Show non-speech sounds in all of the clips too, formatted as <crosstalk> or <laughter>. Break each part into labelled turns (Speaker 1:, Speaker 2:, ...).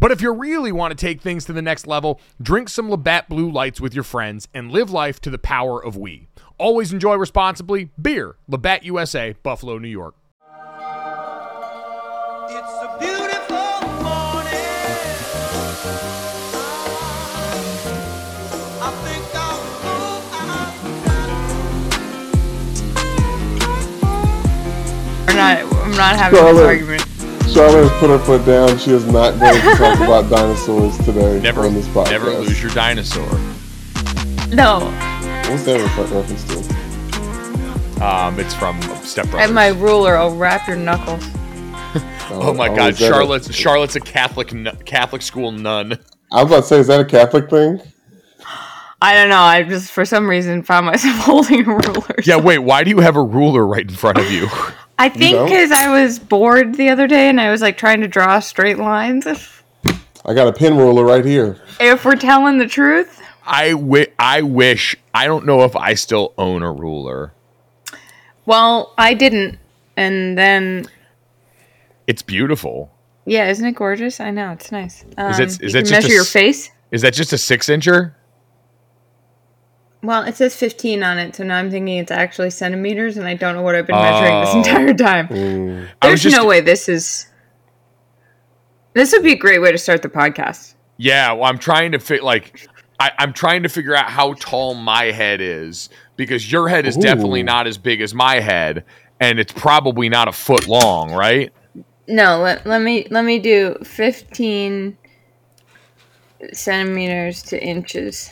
Speaker 1: But if you really want to take things to the next level, drink some Labatt Blue Lights with your friends and live life to the power of we. Always enjoy responsibly. Beer, Labatt USA, Buffalo, New York.
Speaker 2: It's a beautiful morning. I think I'll go out.
Speaker 3: We're not. I'm not having this argument.
Speaker 4: Charlotte has put her foot down. She is not going to talk <laughs> about dinosaurs today
Speaker 1: Never,
Speaker 4: on this podcast.
Speaker 1: never lose your dinosaur.
Speaker 3: No,
Speaker 4: What's that refer- reference to?
Speaker 1: Um, it's from Step
Speaker 3: I
Speaker 1: Brothers.
Speaker 3: have my ruler. I'll wrap your knuckles. <laughs>
Speaker 1: oh my
Speaker 4: oh,
Speaker 1: God,
Speaker 4: is that a-
Speaker 1: Charlotte's Charlotte's a Catholic Catholic school nun.
Speaker 4: I was about to say, is that a Catholic thing?
Speaker 3: I don't know. I just for some reason found myself <laughs> holding a ruler.
Speaker 1: Yeah, wait, why do you have a ruler right in front of you?
Speaker 3: I think
Speaker 4: don't?
Speaker 3: because I was bored the other day and I was like trying to draw straight lines. <laughs>
Speaker 4: I got a pin ruler right here.
Speaker 3: If we're telling the truth,
Speaker 1: I wi- I wish I don't know if I still own a ruler.
Speaker 3: well, I didn't, and then
Speaker 1: It's beautiful.
Speaker 3: yeah, isn't it gorgeous? I know it's nice. Um,
Speaker 1: Is it- is
Speaker 3: you
Speaker 1: it
Speaker 3: can
Speaker 1: just
Speaker 3: measure
Speaker 1: a
Speaker 3: your face?
Speaker 1: Is that just a six incher?
Speaker 3: Well, it says 15 on it, so now I'm thinking it's actually centimeters, and I don't know what I've been measuring this
Speaker 1: Oh.
Speaker 3: entire time.
Speaker 4: Mm.
Speaker 3: There's
Speaker 1: just
Speaker 3: no way this is. This would be a great way to start the podcast.
Speaker 1: Yeah, well, I'm trying to fit like I, I'm trying to figure out how tall my head is because your head is definitely not as big as my head, and it's probably not a foot long, right?
Speaker 3: No, let, let me let me do 15 centimeters to inches.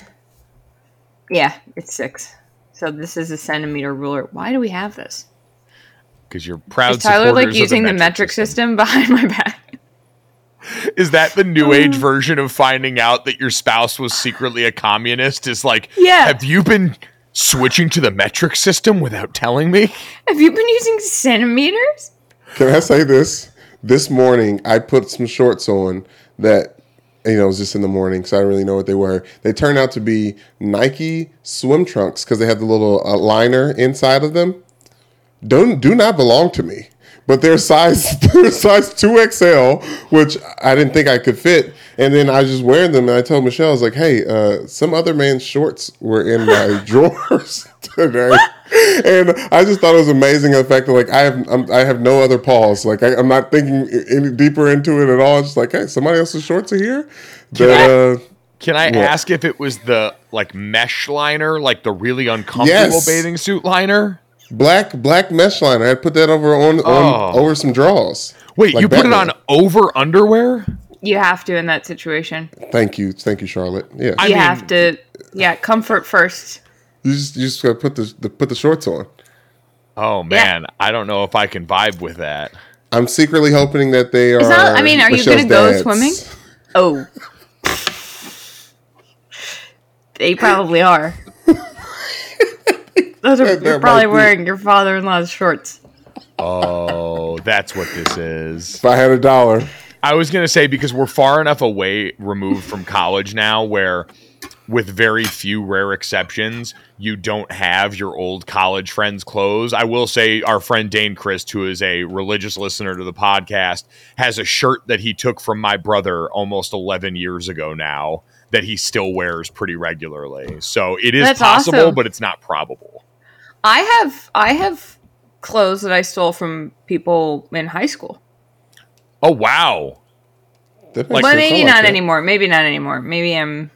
Speaker 3: Yeah, it's six. So this is a centimeter ruler. Why do we have this?
Speaker 1: Because you're proud.
Speaker 3: Is Tyler like using the metric system. <laughs> behind my back?
Speaker 1: Is that the new uh. age version of finding out that your spouse was secretly a communist? Is like,
Speaker 3: Yeah.
Speaker 1: have you been switching to the metric system without telling me?
Speaker 3: Have you been using centimeters?
Speaker 4: Can I say this? This morning, I put some shorts on that, you know, it was just in the morning, so I don't really know what they were. They turned out to be Nike swim trunks because they had the little uh, liner inside of them. Don't do not belong to me, but they're size <laughs> they're size two XL, which I didn't think I could fit. And then I was just wearing them, and I told Michelle, I was like, "Hey, uh, some other man's shorts were in my <laughs> drawers <laughs> today." and I just thought it was amazing the fact that like I have I'm, I have no other pause. Like I, I'm not thinking any deeper into it at all. It's just like, hey, somebody else's shorts are here. That, uh,
Speaker 1: Can I ask if it was the like mesh liner, like the really uncomfortable
Speaker 4: Yes.
Speaker 1: bathing suit liner?
Speaker 4: black black mesh liner. I put that over on, on
Speaker 1: Oh.
Speaker 4: over some draws.
Speaker 1: Wait,
Speaker 4: Like
Speaker 1: you put it on over underwear?
Speaker 3: You have to in that situation.
Speaker 4: Thank you, thank you, Charlotte. Yeah,
Speaker 1: I
Speaker 3: you
Speaker 1: mean-
Speaker 3: have to. Yeah, comfort first.
Speaker 4: you just you just gotta put the, the put the shorts on.
Speaker 1: Oh man, I don't know if I can vibe with that.
Speaker 4: I'm secretly hoping that they are.
Speaker 3: Is that- I mean, are you gonna go
Speaker 4: dads.
Speaker 3: swimming? <laughs> Oh. they probably are. <laughs> Those are,
Speaker 4: That-
Speaker 3: you're
Speaker 4: that
Speaker 3: probably
Speaker 4: might be.
Speaker 3: wearing your father in law's shorts.
Speaker 1: Oh, that's what this is.
Speaker 4: If I had a dollar,
Speaker 1: I was gonna say because we're far enough away removed from college now where with very few rare exceptions, you don't have your old college friends' clothes. I will say our friend Dane Christ, who is a religious listener to the podcast, has a shirt that he took from my brother almost 11 years ago now that he still wears pretty regularly. So it is
Speaker 3: That's
Speaker 1: possible,
Speaker 3: awesome.
Speaker 1: but it's not probable.
Speaker 3: I have I have clothes that I stole from people in high school.
Speaker 1: Oh wow.
Speaker 4: That makes
Speaker 3: but maybe not
Speaker 4: that.
Speaker 3: anymore. Maybe not anymore. Maybe I'm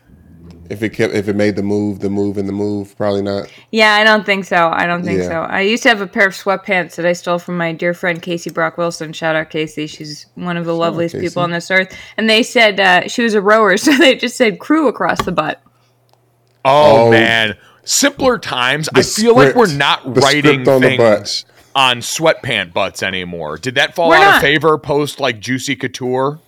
Speaker 4: If it kept, if it made the move, the move, and the move, probably not.
Speaker 3: Yeah, I don't think so. I don't think
Speaker 4: Yeah.
Speaker 3: so. I used to have a pair of sweatpants that I stole from my dear friend Casey Brock Wilson. Shout out Casey. She's one of the loveliest people on this earth. And they said uh, she was a rower, <laughs> so they just said crew across the butt.
Speaker 1: Oh,
Speaker 4: Oh.
Speaker 1: man. Simpler times. I feel like we're not
Speaker 4: The
Speaker 1: writing
Speaker 4: script on the
Speaker 1: things
Speaker 4: butt.
Speaker 1: On sweatpant butts anymore. Did that fall
Speaker 3: We're
Speaker 1: out
Speaker 3: not.
Speaker 1: of favor post like Juicy Couture?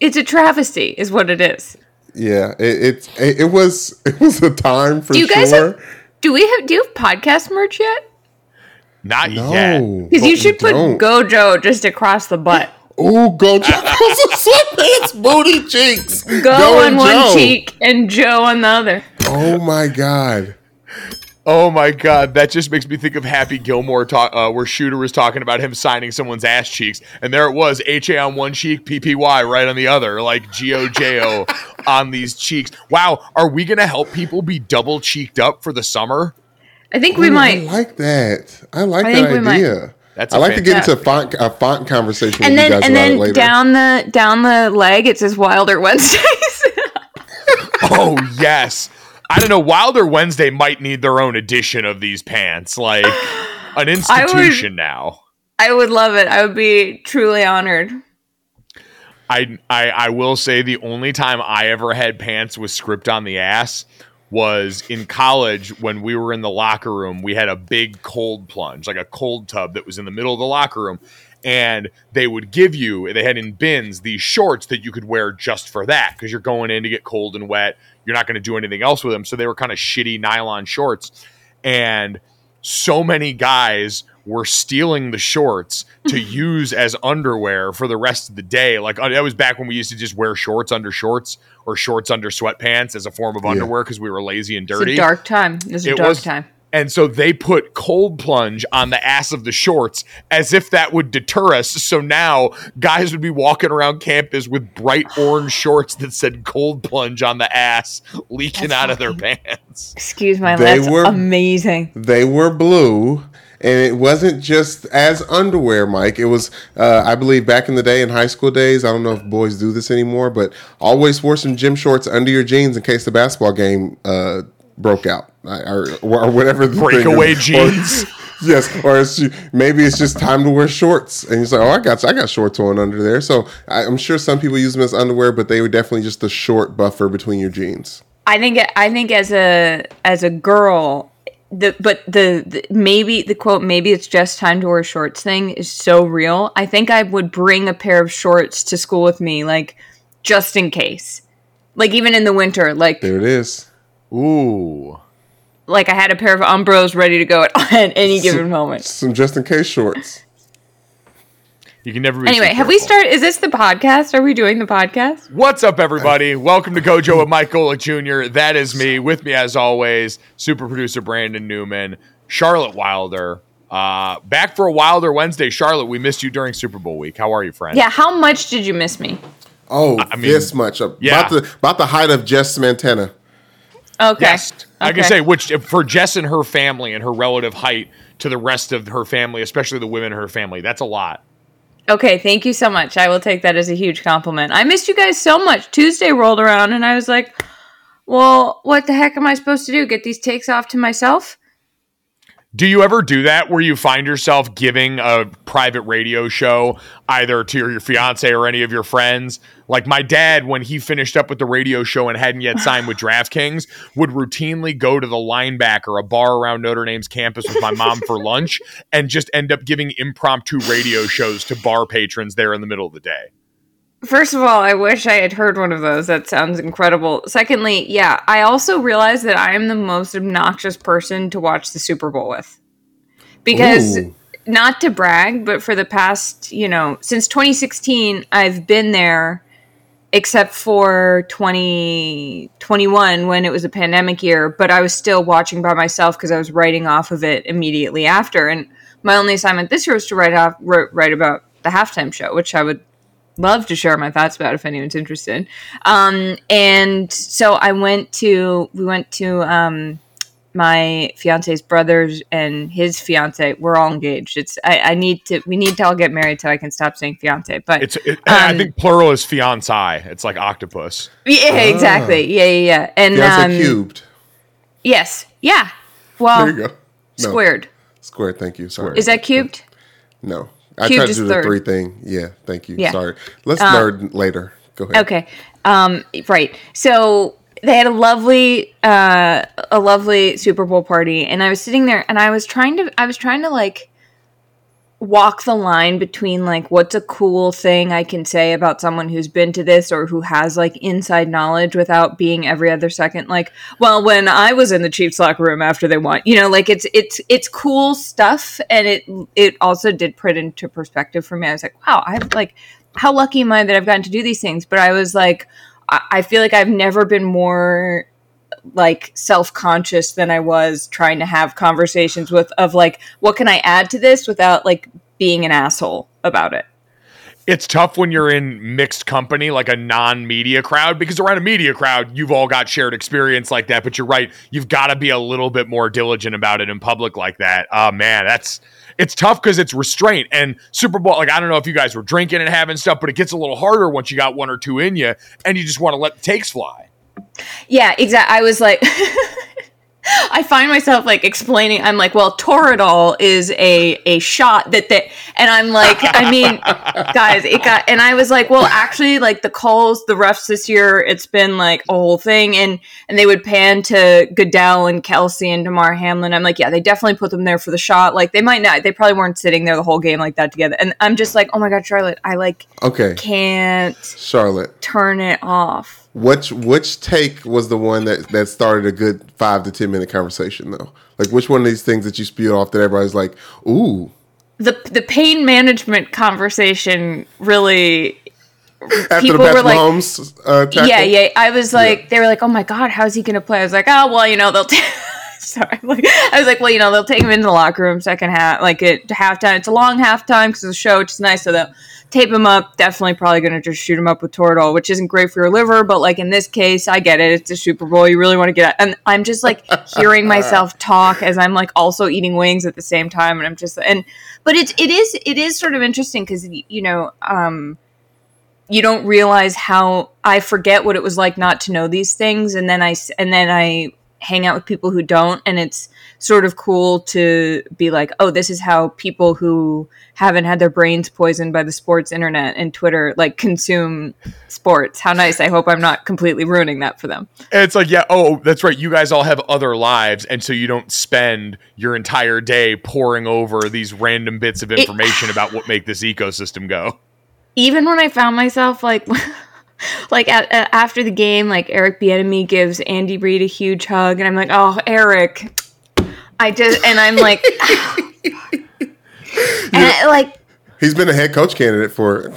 Speaker 3: It's a travesty, is what it is.
Speaker 4: Yeah, it, it it was <laughs> it was a time for
Speaker 3: Do you guys
Speaker 4: sure.
Speaker 3: have? Do we have? Do you have podcast merch yet?
Speaker 1: Not yet.
Speaker 3: Because you should put
Speaker 4: don't.
Speaker 3: Gojo just across the butt.
Speaker 4: Ooh, go Joe. <laughs> sweatpants, booty cheeks.
Speaker 3: Go, on one
Speaker 4: Joe.
Speaker 3: cheek and Joe on the other.
Speaker 4: Oh my god.
Speaker 1: Oh my god, that just makes me think of Happy Gilmore talk, uh, where Shooter was talking about him signing someone's ass cheeks, and there it was, HA on one cheek, PPY right on the other, like G O J O <laughs> on these cheeks. Wow, are we gonna help people be double cheeked up for the summer?
Speaker 3: I think we
Speaker 4: Ooh,
Speaker 3: might.
Speaker 4: I like that. I like
Speaker 3: I
Speaker 4: that
Speaker 3: think might.
Speaker 4: idea.
Speaker 1: That's
Speaker 4: I
Speaker 1: a
Speaker 4: like to get into font, a font conversation
Speaker 3: and
Speaker 4: with
Speaker 3: then
Speaker 4: you guys
Speaker 3: and
Speaker 4: about it
Speaker 3: then
Speaker 4: later.
Speaker 3: down the down the leg it says Wilder Wednesdays. <laughs>
Speaker 1: Oh yes. I don't know. Wilder Wednesday might need their own edition of these pants, like <sighs> an institution now.
Speaker 3: I would love it. I would be truly honored.
Speaker 1: I, I I will say the only time I ever had pants with script on the ass was in college when we were in the locker room. We had a big cold plunge, like a cold tub that was in the middle of the locker room. And they would give you, they had in bins these shorts that you could wear just for that because you're going in to get cold and wet. You're not going to do anything else with them. So they were kind of shitty nylon shorts. And so many guys were stealing the shorts to <laughs> use as underwear for the rest of the day. Like uh, that was back when we used to just wear shorts under shorts or shorts under sweatpants as a form of underwear because we were lazy and dirty.
Speaker 3: a dark time. It's a
Speaker 1: It
Speaker 3: dark
Speaker 1: was-
Speaker 3: time.
Speaker 1: And so they put cold plunge on the ass of the shorts as if that would deter us. So now guys would be walking around campus with bright orange <sighs> shorts that said cold plunge on the ass leaking
Speaker 3: That's
Speaker 1: out of their pants.
Speaker 3: Excuse my
Speaker 4: They
Speaker 3: that's
Speaker 4: were-
Speaker 3: amazing.
Speaker 4: they were blue and it wasn't just as underwear mike it was uh, i believe back in the day in high school days i don't know if boys do this anymore but always wore some gym shorts under your jeans in case the basketball game uh, broke out. Or, or whatever the thing
Speaker 1: Breakaway
Speaker 4: is. Or-
Speaker 1: jeans. <laughs>
Speaker 4: yes or it's, maybe it's just time to wear shorts. And you say oh i got i got shorts on under there. So I, i'm sure some people use them as underwear but they were definitely just the short buffer between your jeans.
Speaker 3: I think I think as a as a girl, the but the, the maybe the quote maybe it's just time to wear shorts thing is so real. I think I would bring a pair of shorts to school with me, like just in case, like even in the winter, like
Speaker 4: there it is
Speaker 1: Ooh.
Speaker 3: like I had a pair of Umbros ready to go at, <laughs> at any given moment.
Speaker 4: some just in case shorts
Speaker 1: You can never be
Speaker 3: Anyway, have we
Speaker 1: careful.
Speaker 3: started? Is this the podcast? Are we doing the podcast?
Speaker 1: What's up, everybody? Welcome to Gojo with Mike Golic Jr. That is me. With me, as always, super producer Brandon Newman, Charlotte Wilder. Uh, back for a Wilder Wednesday. Charlotte, we missed you during Super Bowl week. How are you, friend?
Speaker 3: Yeah. How much did you miss me?
Speaker 4: Oh,
Speaker 1: I mean,
Speaker 4: this much about
Speaker 1: yeah.
Speaker 4: the about the height of Jess Montana.
Speaker 3: Okay.
Speaker 1: Yes. I can say, which for Jess and her family and her relative height to the rest of her family, especially the women in her family, that's a lot.
Speaker 3: Okay, thank you so much. I will take that as a huge compliment. I missed you guys so much. Tuesday rolled around and I was like, well, what the heck am I supposed to do? Get these takes off to myself?
Speaker 1: Do you ever do that where you find yourself giving a private radio show either to your, your fiance or any of your friends? Like my dad, when he finished up with the radio show and hadn't yet signed with DraftKings, would routinely go to the linebacker, a bar around Notre Dame's campus with my mom for lunch, and just end up giving impromptu radio shows to bar patrons there in the middle of the day.
Speaker 3: First of all, I wish I had heard one of those. That sounds incredible. Secondly, yeah, I also realized that I am the most obnoxious person to watch the Super Bowl with. Because
Speaker 4: Ooh.
Speaker 3: not to brag, but for the past, you know, since 2016, I've been there except for 2021 when it was a pandemic year, but I was still watching by myself because I was writing off of it immediately after. And my only assignment this year was to write off write, write about the halftime show, which I would love to share my thoughts about if anyone's interested. Um, and so I went to we went to um, my fiance's brothers and his fiance. We're all engaged. It's I, I need to we need to all get married so I can stop saying fiance. But
Speaker 1: It's it, I
Speaker 3: Um,
Speaker 1: think plural is fiance. It's like octopus.
Speaker 3: yeah, exactly. Yeah, yeah, yeah. And
Speaker 4: Fiance
Speaker 3: um,
Speaker 4: cubed.
Speaker 3: yes, yeah. Well,
Speaker 4: There you go. No,
Speaker 3: squared.
Speaker 4: Squared. Thank you. Sorry.
Speaker 3: Is that cubed?
Speaker 4: No. I tried to do the
Speaker 3: third.
Speaker 4: three thing. Yeah. Thank you.
Speaker 3: Yeah.
Speaker 4: Sorry. Let's
Speaker 3: Uh,
Speaker 4: nerd later. Go ahead.
Speaker 3: Okay. Um, right. So they had a lovely, uh, a lovely Super Bowl party, and I was sitting there, and I was trying to, I was trying to like walk the line between like what's a cool thing I can say about someone who's been to this or who has like inside knowledge without being every other second like, well, when I was in the Chiefs locker room after they won, you know, like it's it's it's cool stuff, and it it also did put into perspective for me. I was like, wow, I've like how lucky am I that I've gotten to do these things? But I was like, I, I feel like I've never been more like self-conscious than I was trying to have conversations with of like what can I add to this without like being an asshole about it.
Speaker 1: It's tough when you're in mixed company, like a non-media crowd, because around a media crowd, you've all got shared experience like that. But you're right, you've got to be a little bit more diligent about it in public like that. Oh man, that's it's tough because it's restraint and Super Bowl. Like I don't know if you guys were drinking and having stuff, but it gets a little harder once you got one or two in you, and you just want to let the takes fly.
Speaker 3: Yeah, exactly. I was like, <laughs> I find myself like explaining. I'm like, well, Toradol is a a shot that that, and I'm like, I mean, <laughs> guys, it got, and I was like, well, actually, like the calls, the refs this year, it's been like a whole thing, and and they would pan to Goodell and Kelce and Damar Hamlin. I'm like, yeah, they definitely put them there for the shot. Like they might not, they probably weren't sitting there the whole game like that together. And I'm just like, oh my god, Charlotte, I like
Speaker 4: Okay.
Speaker 3: can't
Speaker 4: Charlotte.
Speaker 3: turn it off.
Speaker 4: Which which take was the one that that started a good five to ten minute conversation though? Like which one of these things that you spewed off that everybody's like, ooh,
Speaker 3: the the pain management conversation really
Speaker 4: after
Speaker 3: People were like-
Speaker 4: Mahomes uh,
Speaker 3: yeah yeah. I was like they were like oh my god how's he gonna play? I was like oh well you know they'll t- <laughs> sorry. Like, i was like well you know they'll take him into the locker room second half like at halftime. It's a long halftime because of the show which is nice so they'll tape him up definitely probably gonna just shoot him up with toradol which isn't great for your liver but like in this case i get it. It's a super bowl. You really want to get out and i'm just like hearing <laughs> myself talk as i'm like also eating wings at the same time and i'm just and but it's it is it is sort of interesting because you know um you don't realize how I forget what it was like not to know these things, and then I s- and then I hang out with people who don't, and it's sort of cool to be like, oh, this is how people who haven't had their brains poisoned by the sports internet and Twitter like consume sports. How nice! I hope I'm not completely ruining that for them.
Speaker 1: And it's like, yeah, oh, that's right. You guys all have other lives, and so you don't spend your entire day poring over these random bits of information about what make this ecosystem go.
Speaker 3: even when I found myself like <laughs> like at, at- after the game, like Eric Bieniemy gives Andy Reid a huge hug, and I'm like, oh, Eric, I just and I'm like, <laughs> and I, like
Speaker 4: He's been a head coach candidate for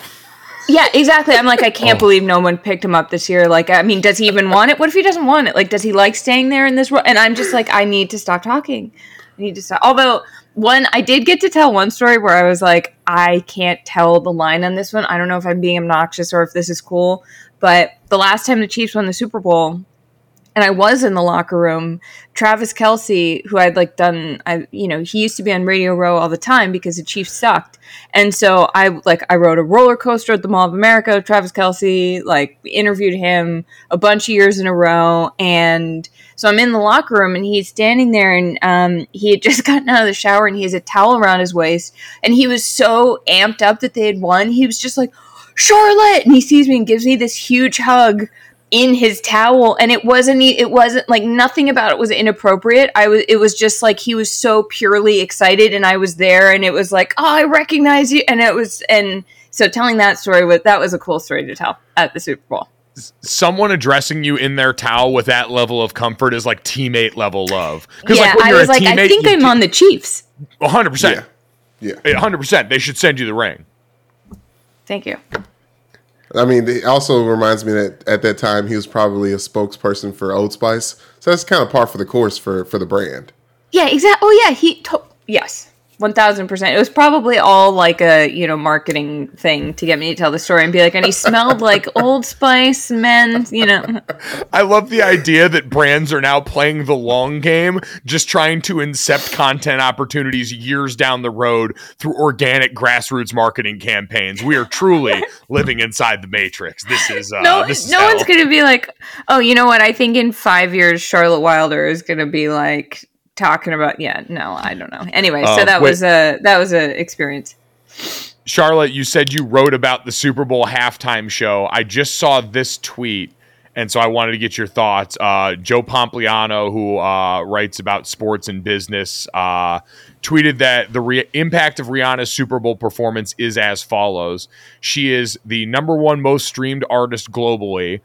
Speaker 3: yeah, exactly. I'm like, I can't
Speaker 4: Oh.
Speaker 3: believe no one picked him up this year. Like, I mean, does he even want it? What if he doesn't want it? Like, does he like staying there in this? role? and I'm just like, I need to stop talking. I need to stop. Although one, I did get to tell one story where I was like, I can't tell the line on this one. I don't know if I'm being obnoxious or if this is cool. But the last time the Chiefs won the Super Bowl, and I was in the locker room. Travis Kelce, who I'd like done, I you know he used to be on Radio Row all the time because the Chiefs sucked, and so I like I rode a roller coaster at the Mall of America. Travis Kelce like interviewed him a bunch of years in a row, and so I'm in the locker room and he's standing there, and um, he had <laughs> just gotten out of the shower and he has a towel around his waist, and he was so amped up that they had won. He was just like Charlotte, and he sees me and gives me this huge hug in his towel and it wasn't e- it wasn't like nothing about it was inappropriate i was it was just like he was so purely excited and i was there and it was like oh i recognize you and it was and so telling that story was that was a cool story to tell at the super bowl
Speaker 1: Someone addressing you in their towel with that level of comfort is like teammate level love. Because
Speaker 3: yeah
Speaker 1: like when
Speaker 3: i
Speaker 1: you're
Speaker 3: was
Speaker 1: a
Speaker 3: like i think i'm on the chiefs
Speaker 1: hundred percent,
Speaker 4: yeah.
Speaker 1: a hundred percent. They should send you the ring.
Speaker 3: thank you
Speaker 4: I mean, it also reminds me that at that time he was probably a spokesperson for Old Spice, so that's kind of par for the course for for the brand.
Speaker 3: yeah exactly oh yeah he to- yes One thousand percent. It was probably all like a you know marketing thing to get me to tell the story and be like, and he smelled like <laughs> Old Spice men. You know, <laughs>
Speaker 1: I love the idea that brands are now playing the long game, just trying to incept content opportunities years down the road through organic grassroots marketing campaigns. We are truly <laughs> living inside the matrix. This is uh,
Speaker 3: no,
Speaker 1: this is
Speaker 3: no
Speaker 1: hell.
Speaker 3: one's gonna be like, oh, you know what? I think in five years, Charlotte Wilder is gonna be like talking about. Yeah, no, I don't know. Anyway, so
Speaker 1: Uh,
Speaker 3: that
Speaker 1: wait.
Speaker 3: was a that was a experience.
Speaker 1: Charlotte, you said you wrote about the Super Bowl halftime show. I just saw this tweet, and so I wanted to get your thoughts. Uh, Joe Pompliano, who uh, writes about sports and business, uh, tweeted that the re- impact of Rihanna's Super Bowl performance is as follows: She is the number one most streamed artist globally.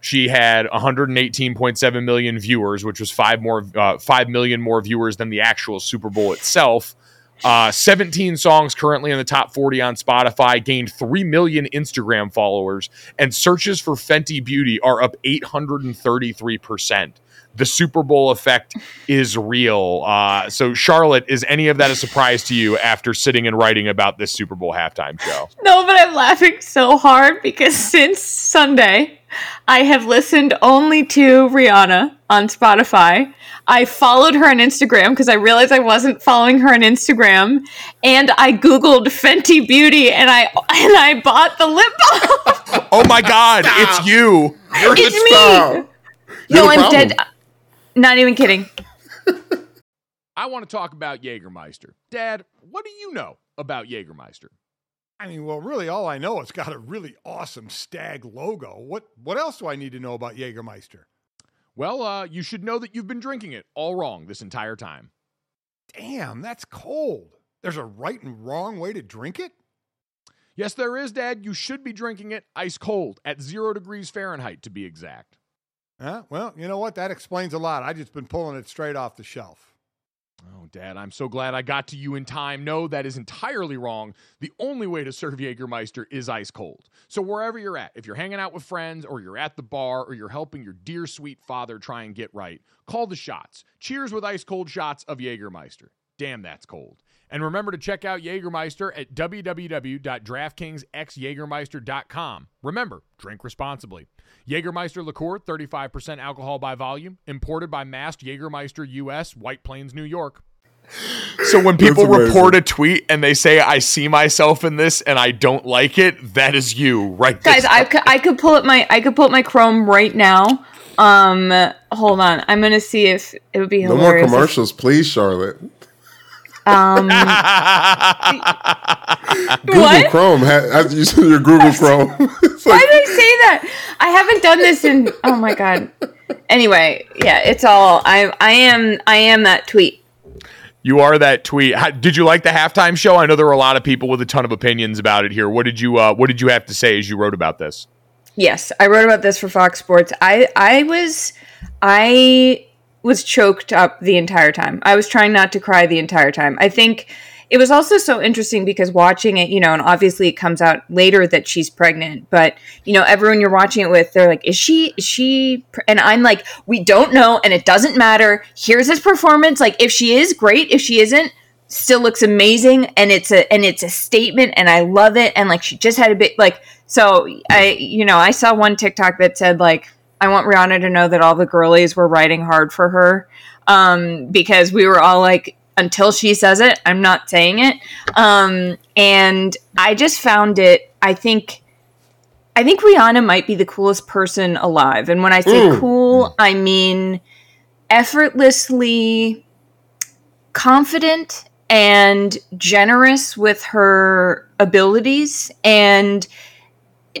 Speaker 1: She had 118.7 million viewers, which was five more, uh, five million more viewers than the actual Super Bowl itself. Uh, 17 songs currently in the top 40 on Spotify, gained 3 million Instagram followers, and searches for Fenty Beauty are up 833%. The Super Bowl effect is real. Uh, so, Charlotte, is any of that a surprise to you after sitting and writing about this Super Bowl halftime show?
Speaker 3: No, but I'm laughing so hard because since Sunday, I have listened only to Rihanna on Spotify. I followed her on Instagram because I realized I wasn't following her on Instagram, and I googled Fenty Beauty and I and I bought the lip balm. <laughs>
Speaker 1: Oh my God, it's you.
Speaker 4: You're
Speaker 3: It's
Speaker 4: the
Speaker 3: me.
Speaker 4: star. You're
Speaker 3: no, I'm
Speaker 4: problem.
Speaker 3: dead. Not even kidding.
Speaker 1: I want to talk about Jägermeister. Dad, what do you know about Jägermeister?
Speaker 5: I mean, well, really, all I know it's got a really awesome stag logo. What what else do I need to know about Jägermeister?
Speaker 1: Well, uh, you should know that you've been drinking it all wrong this entire time.
Speaker 5: Damn, that's cold. There's a right and wrong way to drink it?
Speaker 1: Yes, there is, Dad. You should be drinking it ice cold at zero degrees Fahrenheit, to be exact.
Speaker 5: Well, you know what? That explains a lot. I just been pulling it straight off the shelf.
Speaker 1: Oh, Dad, I'm so glad I got to you in time. No, that is entirely wrong. The only way to serve Jägermeister is ice cold. So, wherever you're at, if you're hanging out with friends, or you're at the bar, or you're helping your dear sweet father try and get right, call the shots. Cheers with ice cold shots of Jägermeister. Damn, that's cold. And remember to check out Jägermeister at www.draftkingsxjagermeister.com. Remember, drink responsibly. Jägermeister liqueur, 35% alcohol by volume, imported by Mast Jägermeister US, White Plains, New York. So when <sighs> people report a tweet and they say I see myself in this and I don't like it, that is you right
Speaker 3: Guys,
Speaker 1: this
Speaker 3: I could I could pull up my I could pull up my Chrome right now. Um, hold on. I'm gonna see if it would be
Speaker 4: No more commercials, please, Charlotte.
Speaker 3: Um,
Speaker 4: Google
Speaker 3: What?
Speaker 4: Chrome. Ha- you said, your Google Chrome. <laughs> it's
Speaker 3: Why did I say that? I haven't done this in. Oh my god. Anyway, yeah, it's all. I I am I am that tweet.
Speaker 1: You are that tweet. How, did you like the halftime show? I know there were a lot of people with a ton of opinions about it here. What did you uh, What did you have to say as you wrote about this?
Speaker 3: Yes, I wrote about this for Fox Sports. I I was I was choked up the entire time. I was trying not to cry the entire time. I think it was also so interesting because watching it, you know, and obviously it comes out later that she's pregnant, but you know, everyone you're watching it with, they're like, "Is she? Is she?" And I'm like, "We don't know, and it doesn't matter. Here's his performance. Like, if she is great, if she isn't." still looks amazing and it's a and it's a statement and I love it and like she just had a bit like so I you know I saw one TikTok that said like I want Rihanna to know that all the girlies were writing hard for her um because we were all like until she says it I'm not saying it um and I just found it I think I think Rihanna might be the coolest person alive and when I say
Speaker 4: Mm.
Speaker 3: cool I mean effortlessly confident and generous with her abilities and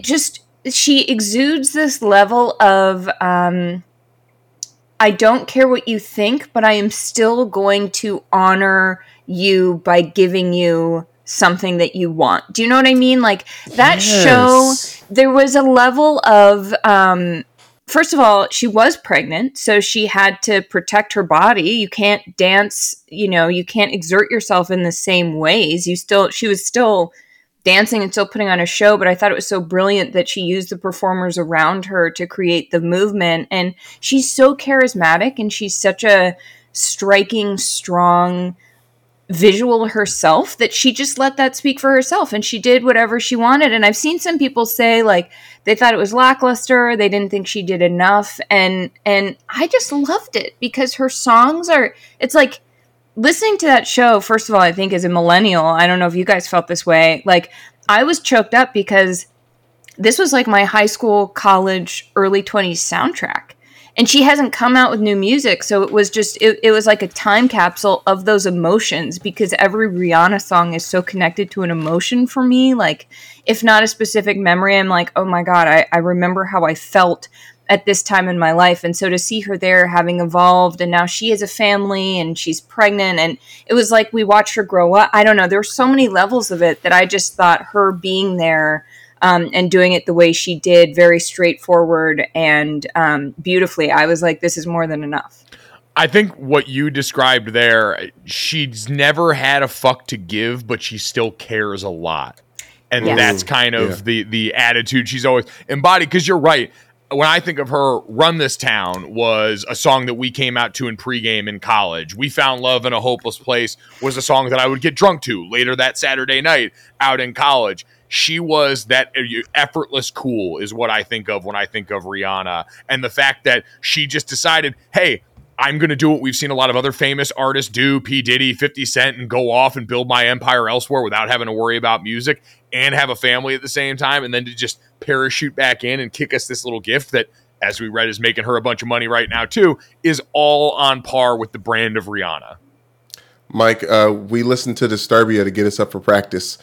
Speaker 3: just she exudes this level of um I don't care what you think, but I am still going to honor you by giving you something that you want. Do you know what I mean? Like that show there was a level of um first of all she was pregnant so she had to protect her body you can't dance you know you can't exert yourself in the same ways you still she was still dancing and still putting on a show but i thought it was so brilliant that she used the performers around her to create the movement. And she's so charismatic and she's such a striking strong visual herself that she just let that speak for herself. And she did whatever she wanted. And i've seen some people say like they thought it was lackluster they didn't think she did enough. And and i just loved it because her songs are it's like listening to that show first of all i think as a millennial i don't know if you guys felt this way like i was choked up because this was like my high school college early 20s soundtrack. And she hasn't come out with new music so it was just it, it was like a time capsule of those emotions because every rihanna song is so connected to an emotion for me. Like if not a specific memory i'm like oh my god i, I remember how i felt at this time in my life and so to see her there having evolved and now she has a family and she's pregnant and it was like we watched her grow up i don't know there were so many levels of it that i just thought her being there um, and doing it the way she did, very straightforward and um, beautifully. I was like, this is more than enough.
Speaker 1: I think what you described there, she's never had a fuck to give, but she still cares a lot. And
Speaker 3: Yes.
Speaker 1: that's kind of
Speaker 4: Yeah.
Speaker 1: the the attitude she's always embodied. Because you're right. When I think of her, Run This Town was a song that we came out to in pregame in college. We Found Love in a Hopeless Place was a song that I would get drunk to later that Saturday night out in college. She was that effortless cool, is what I think of when I think of Rihanna. And the fact that she just decided, hey, I'm going to do what we've seen a lot of other famous artists do, P. Diddy, 50 Cent, and go off and build my empire elsewhere without having to worry about music and have a family at the same time. And then to just parachute back in and kick us this little gift that, as we read, is making her a bunch of money right now, too, is all on par with the brand of Rihanna.
Speaker 4: Mike, uh, we listened to Disturbia to get us up for practice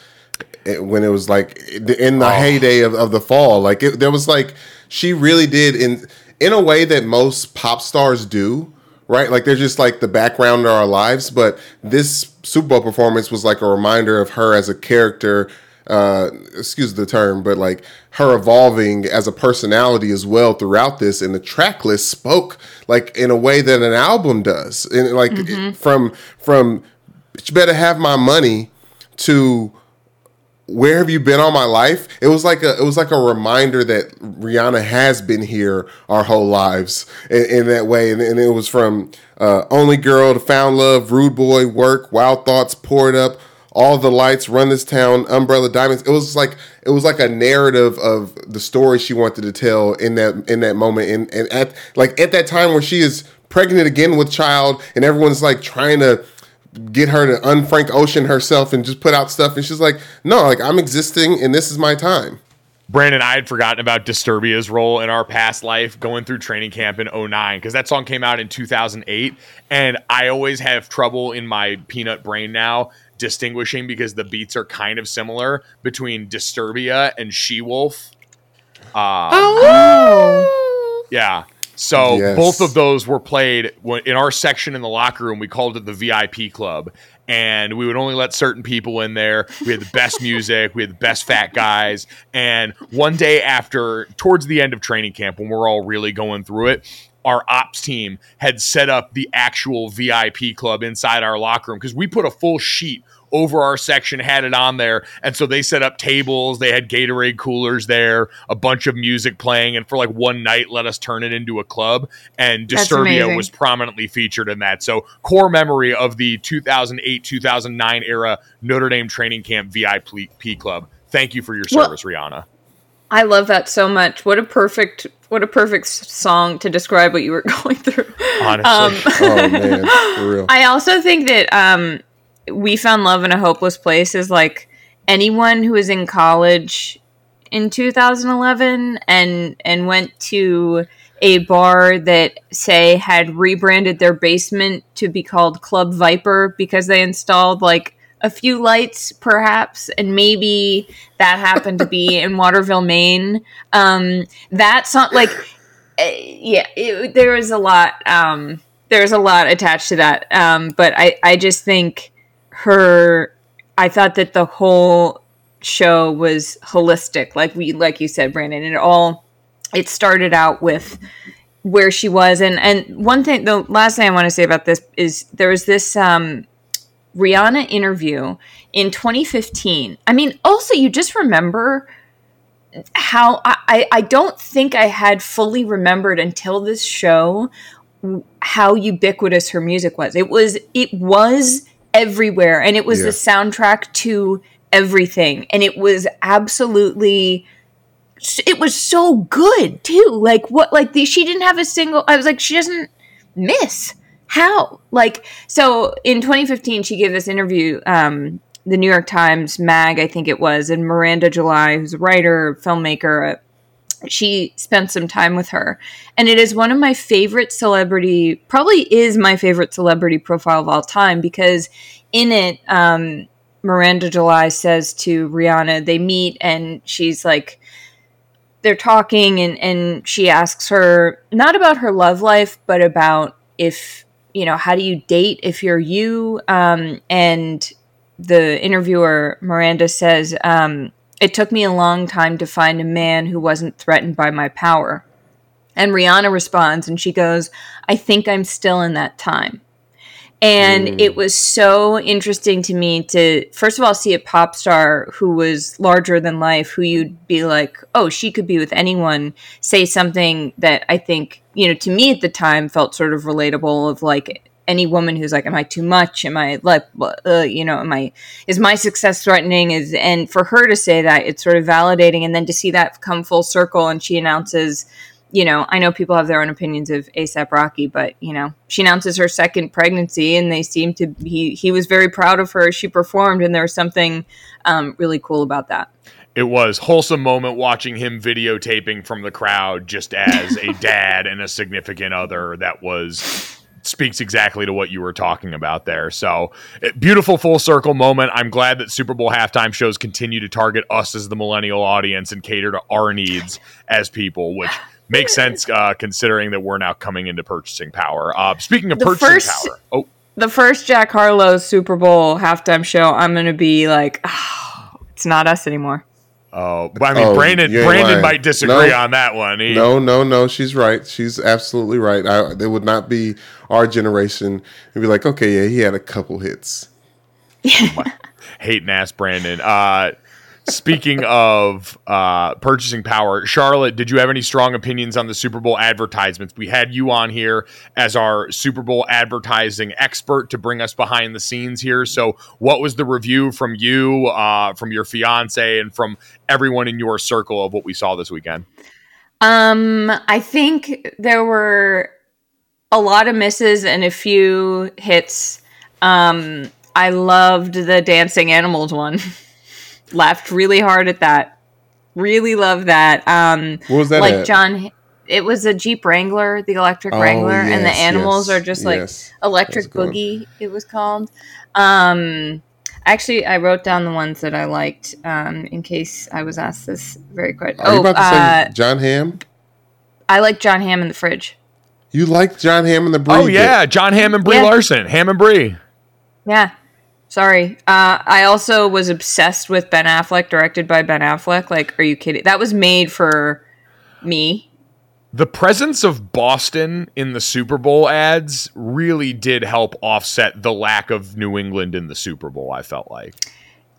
Speaker 4: eh, when it was like in the heyday of, of the fall. Like it, there was like she really did in in a way that most pop stars do, right? Like they're just like the background of our lives. But this Super Bowl performance was like a reminder of her as a character. Uh, excuse the term, but like her evolving as a personality as well throughout this, and the track list spoke like in a way that an album does, and like it- from from "You better have my money" to where have you been all my life? It was like a it was like a reminder that rihanna has been here our whole lives in, in that way. And, and it was from uh, only girl to found love rude boy work wild thoughts poured up all the lights run this town umbrella diamonds. It was like it was like a narrative of the story she wanted to tell in that in that moment. And, and at like at that time where she is pregnant again with child and everyone's like trying to get her to unfrank ocean herself and just put out stuff. And she's like no like i'm existing and this is my time.
Speaker 1: Brandon, I had forgotten about Disturbia's role in our past life going through training camp in 09 because that song came out in 2008. And I always have trouble in my peanut brain now distinguishing because the beats are kind of similar between Disturbia and She Wolf. Uh,
Speaker 3: Oh.
Speaker 1: yeah. So
Speaker 4: Yes.
Speaker 1: both of those were played in our section in the locker room. We called it the VIP club, and we would only let certain people in there. We had the best music, we had the best fat guys. And one day after, towards the end of training camp, when we're all really going through it, our ops team had set up the actual VIP club inside our locker room because we put a full sheet over our section, had it on there. And so they set up tables, they had Gatorade coolers there, a bunch of music playing, and for like one night let us turn it into a club. And Disturbia was prominently featured in that. So core memory of the 2008 2009 era Notre Dame training camp VIP club. Thank you for your
Speaker 3: Well-
Speaker 1: service, Rihanna.
Speaker 3: I love that so much. What a perfect what a perfect song to describe what you were <laughs> going through.
Speaker 1: Honestly.
Speaker 4: oh man for real <laughs>
Speaker 3: I also think that um, we found love in a hopeless place is like anyone who was in college in 2011 and and went to a bar that say had rebranded their basement to be called Club Viper because they installed like a few lights perhaps and maybe that happened to be <laughs> in Waterville Maine. Um that song like eh, yeah it, there was a lot um there's a lot attached to that. Um but i i just think her i thought that the whole show was holistic like we like you said brandon it all it started out with where she was. And and one thing the last thing i want to say about this is there was this um rihanna interview in 2015 i mean also you just remember how I, I don't think I had fully remembered until this show how ubiquitous her music was. It was it was everywhere and it was
Speaker 4: Yeah.
Speaker 3: the soundtrack to everything and it was absolutely it was so good too like what like the she didn't have a single i was like she doesn't miss how? Like so in 2015 she gave this interview um the new york times mag i think it was and miranda july who's a writer filmmaker she spent some time with her. And it is one of my favorite celebrity probably is my favorite celebrity profile of all time because in it um miranda july says to rihanna they meet and she's like they're talking and and she asks her not about her love life but about if you know how do you date if you're you? Um and the interviewer miranda says um it took me a long time to find a man who wasn't threatened by my power. And rihanna responds and she goes i think i'm still in that time and it was so interesting to me to first of all see a pop star who was larger than life who you'd be like oh she could be with anyone say something that i think you know to me at the time felt sort of relatable of like any woman who's like am i too much? Am i like uh, you know am i is my success threatening? Is and for her to say that it's sort of validating. And then to see that come full circle and she announces you know, I know people have their own opinions of ASAP Rocky, but you know, she announces her second pregnancy, and they seem to he he was very proud of her. She performed, and there was something um, really cool about that.
Speaker 1: It was wholesome moment watching him videotaping from the crowd just as a <laughs> dad and a significant other that was speaks exactly to what you were talking about there. So, eh, beautiful full circle moment. I'm glad that Super Bowl halftime shows continue to target us as the millennial audience and cater to our needs as people, which makes sense uh, considering that we're now coming into purchasing power. Uh, speaking of
Speaker 3: The
Speaker 1: purchasing
Speaker 3: first-
Speaker 1: power, oh,
Speaker 3: The first Jack Harlow Super Bowl halftime show, I'm gonna be like, oh, it's not us anymore.
Speaker 1: oh, but I mean,
Speaker 4: Oh,
Speaker 1: Brandon, Brandon
Speaker 4: lying.
Speaker 1: might disagree
Speaker 4: No.
Speaker 1: on that one. He-
Speaker 4: No, no, no. She's right. She's absolutely right. I, they would not be our generation and be like, okay, yeah, he had a couple hits. <laughs>
Speaker 1: hating ass Brandon. Uh, speaking of uh, purchasing power, Charlotte, did you have any strong opinions on the Super Bowl advertisements? We had you on here as our Super Bowl advertising expert to bring us behind the scenes here. So, what was the review from you, uh, from your fiance, and from everyone in your circle of what we saw this weekend?
Speaker 3: Um, I think there were a lot of misses and a few hits. Um, I loved the dancing animals one. <laughs> Laughed really hard at that. Really love that. Um,
Speaker 4: What was that
Speaker 3: like
Speaker 4: at?
Speaker 3: John, it was a Jeep Wrangler, the electric
Speaker 4: Oh,
Speaker 3: Wrangler, and the animals
Speaker 4: yes,
Speaker 3: are just like
Speaker 4: yes.
Speaker 3: electric
Speaker 4: That's a good one.
Speaker 3: boogie. It was called. Um, actually, I wrote down the ones that I liked um, in case I was asked this very quick.
Speaker 4: Are you
Speaker 3: oh,
Speaker 4: about to
Speaker 3: uh,
Speaker 4: say Jon Hamm?
Speaker 3: I like Jon Hamm in the fridge.
Speaker 4: You like Jon Hamm and the Brie?
Speaker 1: Oh
Speaker 4: bit.
Speaker 1: yeah, Jon Hamm and Brie
Speaker 3: Yeah.
Speaker 1: Larson, Ham and Brie.
Speaker 3: Yeah. Sorry. Uh, I also was obsessed with Ben Affleck, directed by Ben Affleck. Like, are you kidding? That was made for me.
Speaker 1: The presence of Boston in the Super Bowl ads really did help offset the lack of New England in the Super Bowl, I felt like.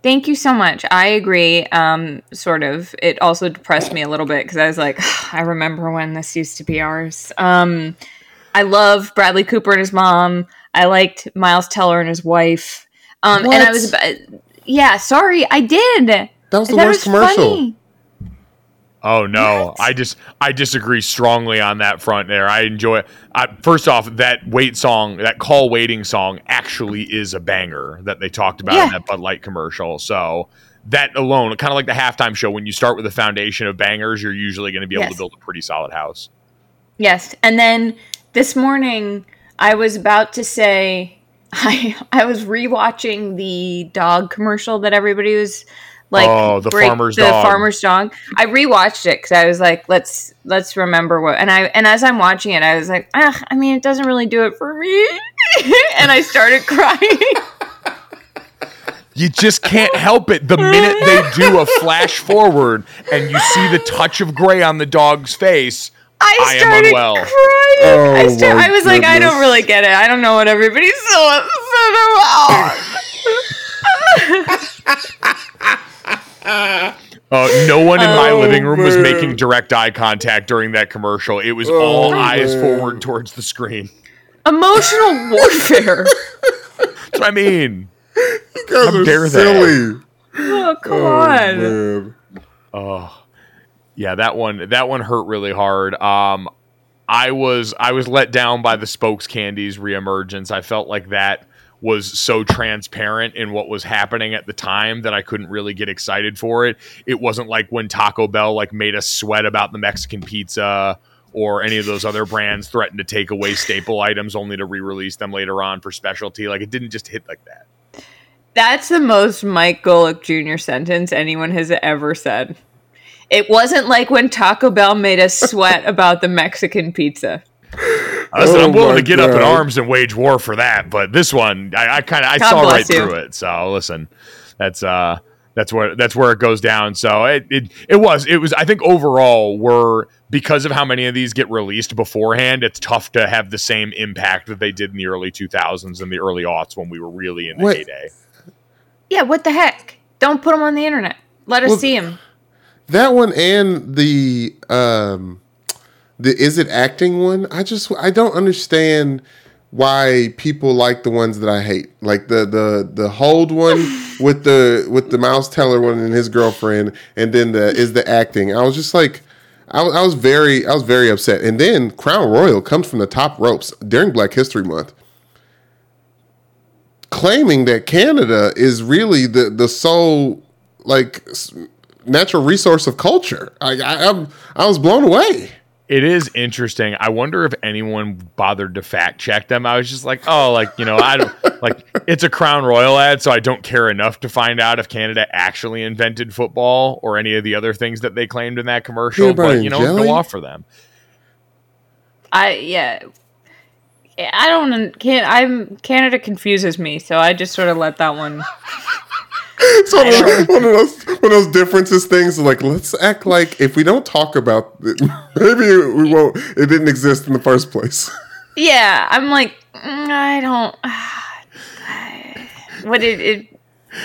Speaker 3: Thank you so much. I agree. Um, sort of. It also depressed me a little bit because I was like, <sighs> I remember when this used to be ours. Um, I love Bradley Cooper and his mom. I liked Miles Teller and his wife. Um, and I was, about, yeah. Sorry, I did.
Speaker 4: That was the
Speaker 3: I thought it
Speaker 4: worst commercial.
Speaker 1: Oh no, I just I disagree strongly on that front there. I enjoy it. I, first off, that wait song, that call waiting song, actually is a banger that they talked about in that Bud Light commercial. So that alone, kind of like the halftime show, when you start with a foundation of bangers, you're usually going to be able
Speaker 3: Yes.
Speaker 1: to build a pretty solid house.
Speaker 3: Yes. And then this morning I was about to say I I was rewatching the dog commercial that everybody was like
Speaker 1: Oh, the farmer's
Speaker 3: the
Speaker 1: dog.
Speaker 3: farmer's dog. I rewatched it cuz I was like let's let's remember what and I and as I'm watching it I was like ah, I mean it doesn't really do it for me. <laughs> and I started crying.
Speaker 1: You just can't help it. The minute they do a flash forward and you see the touch of gray on the dog's face,
Speaker 3: I
Speaker 1: I am
Speaker 3: started
Speaker 1: unwell.
Speaker 3: crying.
Speaker 4: Oh,
Speaker 3: I, sta- I was like, I don't really get it. I don't know what everybody's so upset about.
Speaker 1: Uh, no one in my
Speaker 4: Oh,
Speaker 1: living room was making direct eye contact during that commercial. It was
Speaker 4: Oh,
Speaker 1: all eyes forward towards the screen.
Speaker 3: Emotional <laughs> warfare.
Speaker 1: That's what I mean.
Speaker 4: You guys
Speaker 1: How
Speaker 4: are
Speaker 1: dare they?
Speaker 4: silly.
Speaker 3: Oh, come
Speaker 4: Oh,
Speaker 3: on.
Speaker 4: man.
Speaker 1: Yeah, that one that one hurt really hard. Um I was I was let down by the spokescandies reemergence. I felt like that was so transparent in what was happening at the time that I couldn't really get excited for it. It wasn't like when Taco Bell like made us sweat about the Mexican pizza or any of those other brands threatened to take away staple items only to re-release them later on for specialty. Like it didn't just hit like that.
Speaker 3: That's the most Mike Golic Jr. sentence anyone has ever said. It wasn't like when Taco Bell made us sweat <laughs> about the Mexican pizza.
Speaker 1: Listen,
Speaker 4: Oh
Speaker 1: I'm willing to get up in arms and wage war for that, but this one, I, I kind of I
Speaker 3: God
Speaker 1: saw right
Speaker 3: you.
Speaker 1: through it. So listen, that's uh, that's where that's where it goes down. So it it, it was it was I think overall we're because of how many of these get released beforehand, it's tough to have the same impact that they did in the early 2000s and the early aughts when we were really in the
Speaker 4: Wait.
Speaker 1: heyday.
Speaker 3: Yeah, what the heck? Don't put them on the internet. Let us
Speaker 4: Well,
Speaker 3: see them.
Speaker 4: That one and the um the is it acting one? I just I don't understand why people like the ones that I hate. Like the the the hold one <laughs> with the with the mouse teller one and his girlfriend and then the is the acting. I was just like I, was- I was very I was very upset. And then Crown Royal comes from the top ropes during Black History Month claiming that Canada is really the the sole like natural resource of culture. I I, I'm, I was blown away.
Speaker 1: It is interesting. I wonder if anyone bothered to fact check them. I was just like, oh, like you know, I don't <laughs> like it's a Crown Royal ad, so I don't care enough to find out if Canada actually invented football or any of the other things that they claimed in that commercial.
Speaker 4: Peanut
Speaker 1: But you know,
Speaker 4: jelly?
Speaker 1: go off for them.
Speaker 3: I yeah. I don't can't I'm Canada confuses me, so I just sort of let that one
Speaker 4: It's one of, those, one of those one of those differences things. Like let's act like if we don't talk about it, <laughs> maybe we won't. It didn't exist in the first place.
Speaker 3: Yeah, I'm like mm, I don't <sighs> what it, it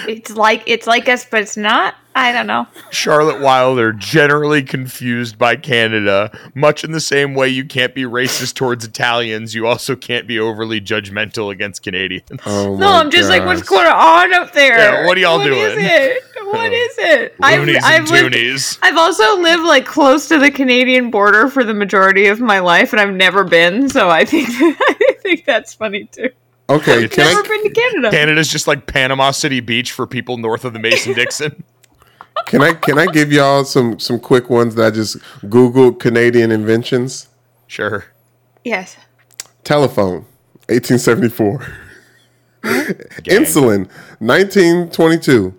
Speaker 3: it's like it's like us but it's not. I don't know.
Speaker 1: Charlotte Wilder generally confused by Canada, much in the same way you can't be racist towards Italians, you also can't be overly judgmental against Canadians.
Speaker 4: Oh
Speaker 3: No, I'm just like, what's going on up there?
Speaker 1: Yeah, what are y'all
Speaker 3: What
Speaker 1: doing?
Speaker 3: is it? What oh. is it? I've,
Speaker 1: and
Speaker 3: I've lived. I've also lived like close to the Canadian border for the majority of my life, and I've never been. So I think <laughs> I think that's funny too.
Speaker 4: Okay, can
Speaker 3: never
Speaker 4: I
Speaker 3: been to Canada.
Speaker 1: Canada's just like Panama City Beach for people north of the Mason Dixon. <laughs>
Speaker 4: can I can I give y'all some some quick ones that I just googled Canadian inventions?
Speaker 1: Sure.
Speaker 3: yes.
Speaker 4: Telephone, 1874. Insulin, 1922.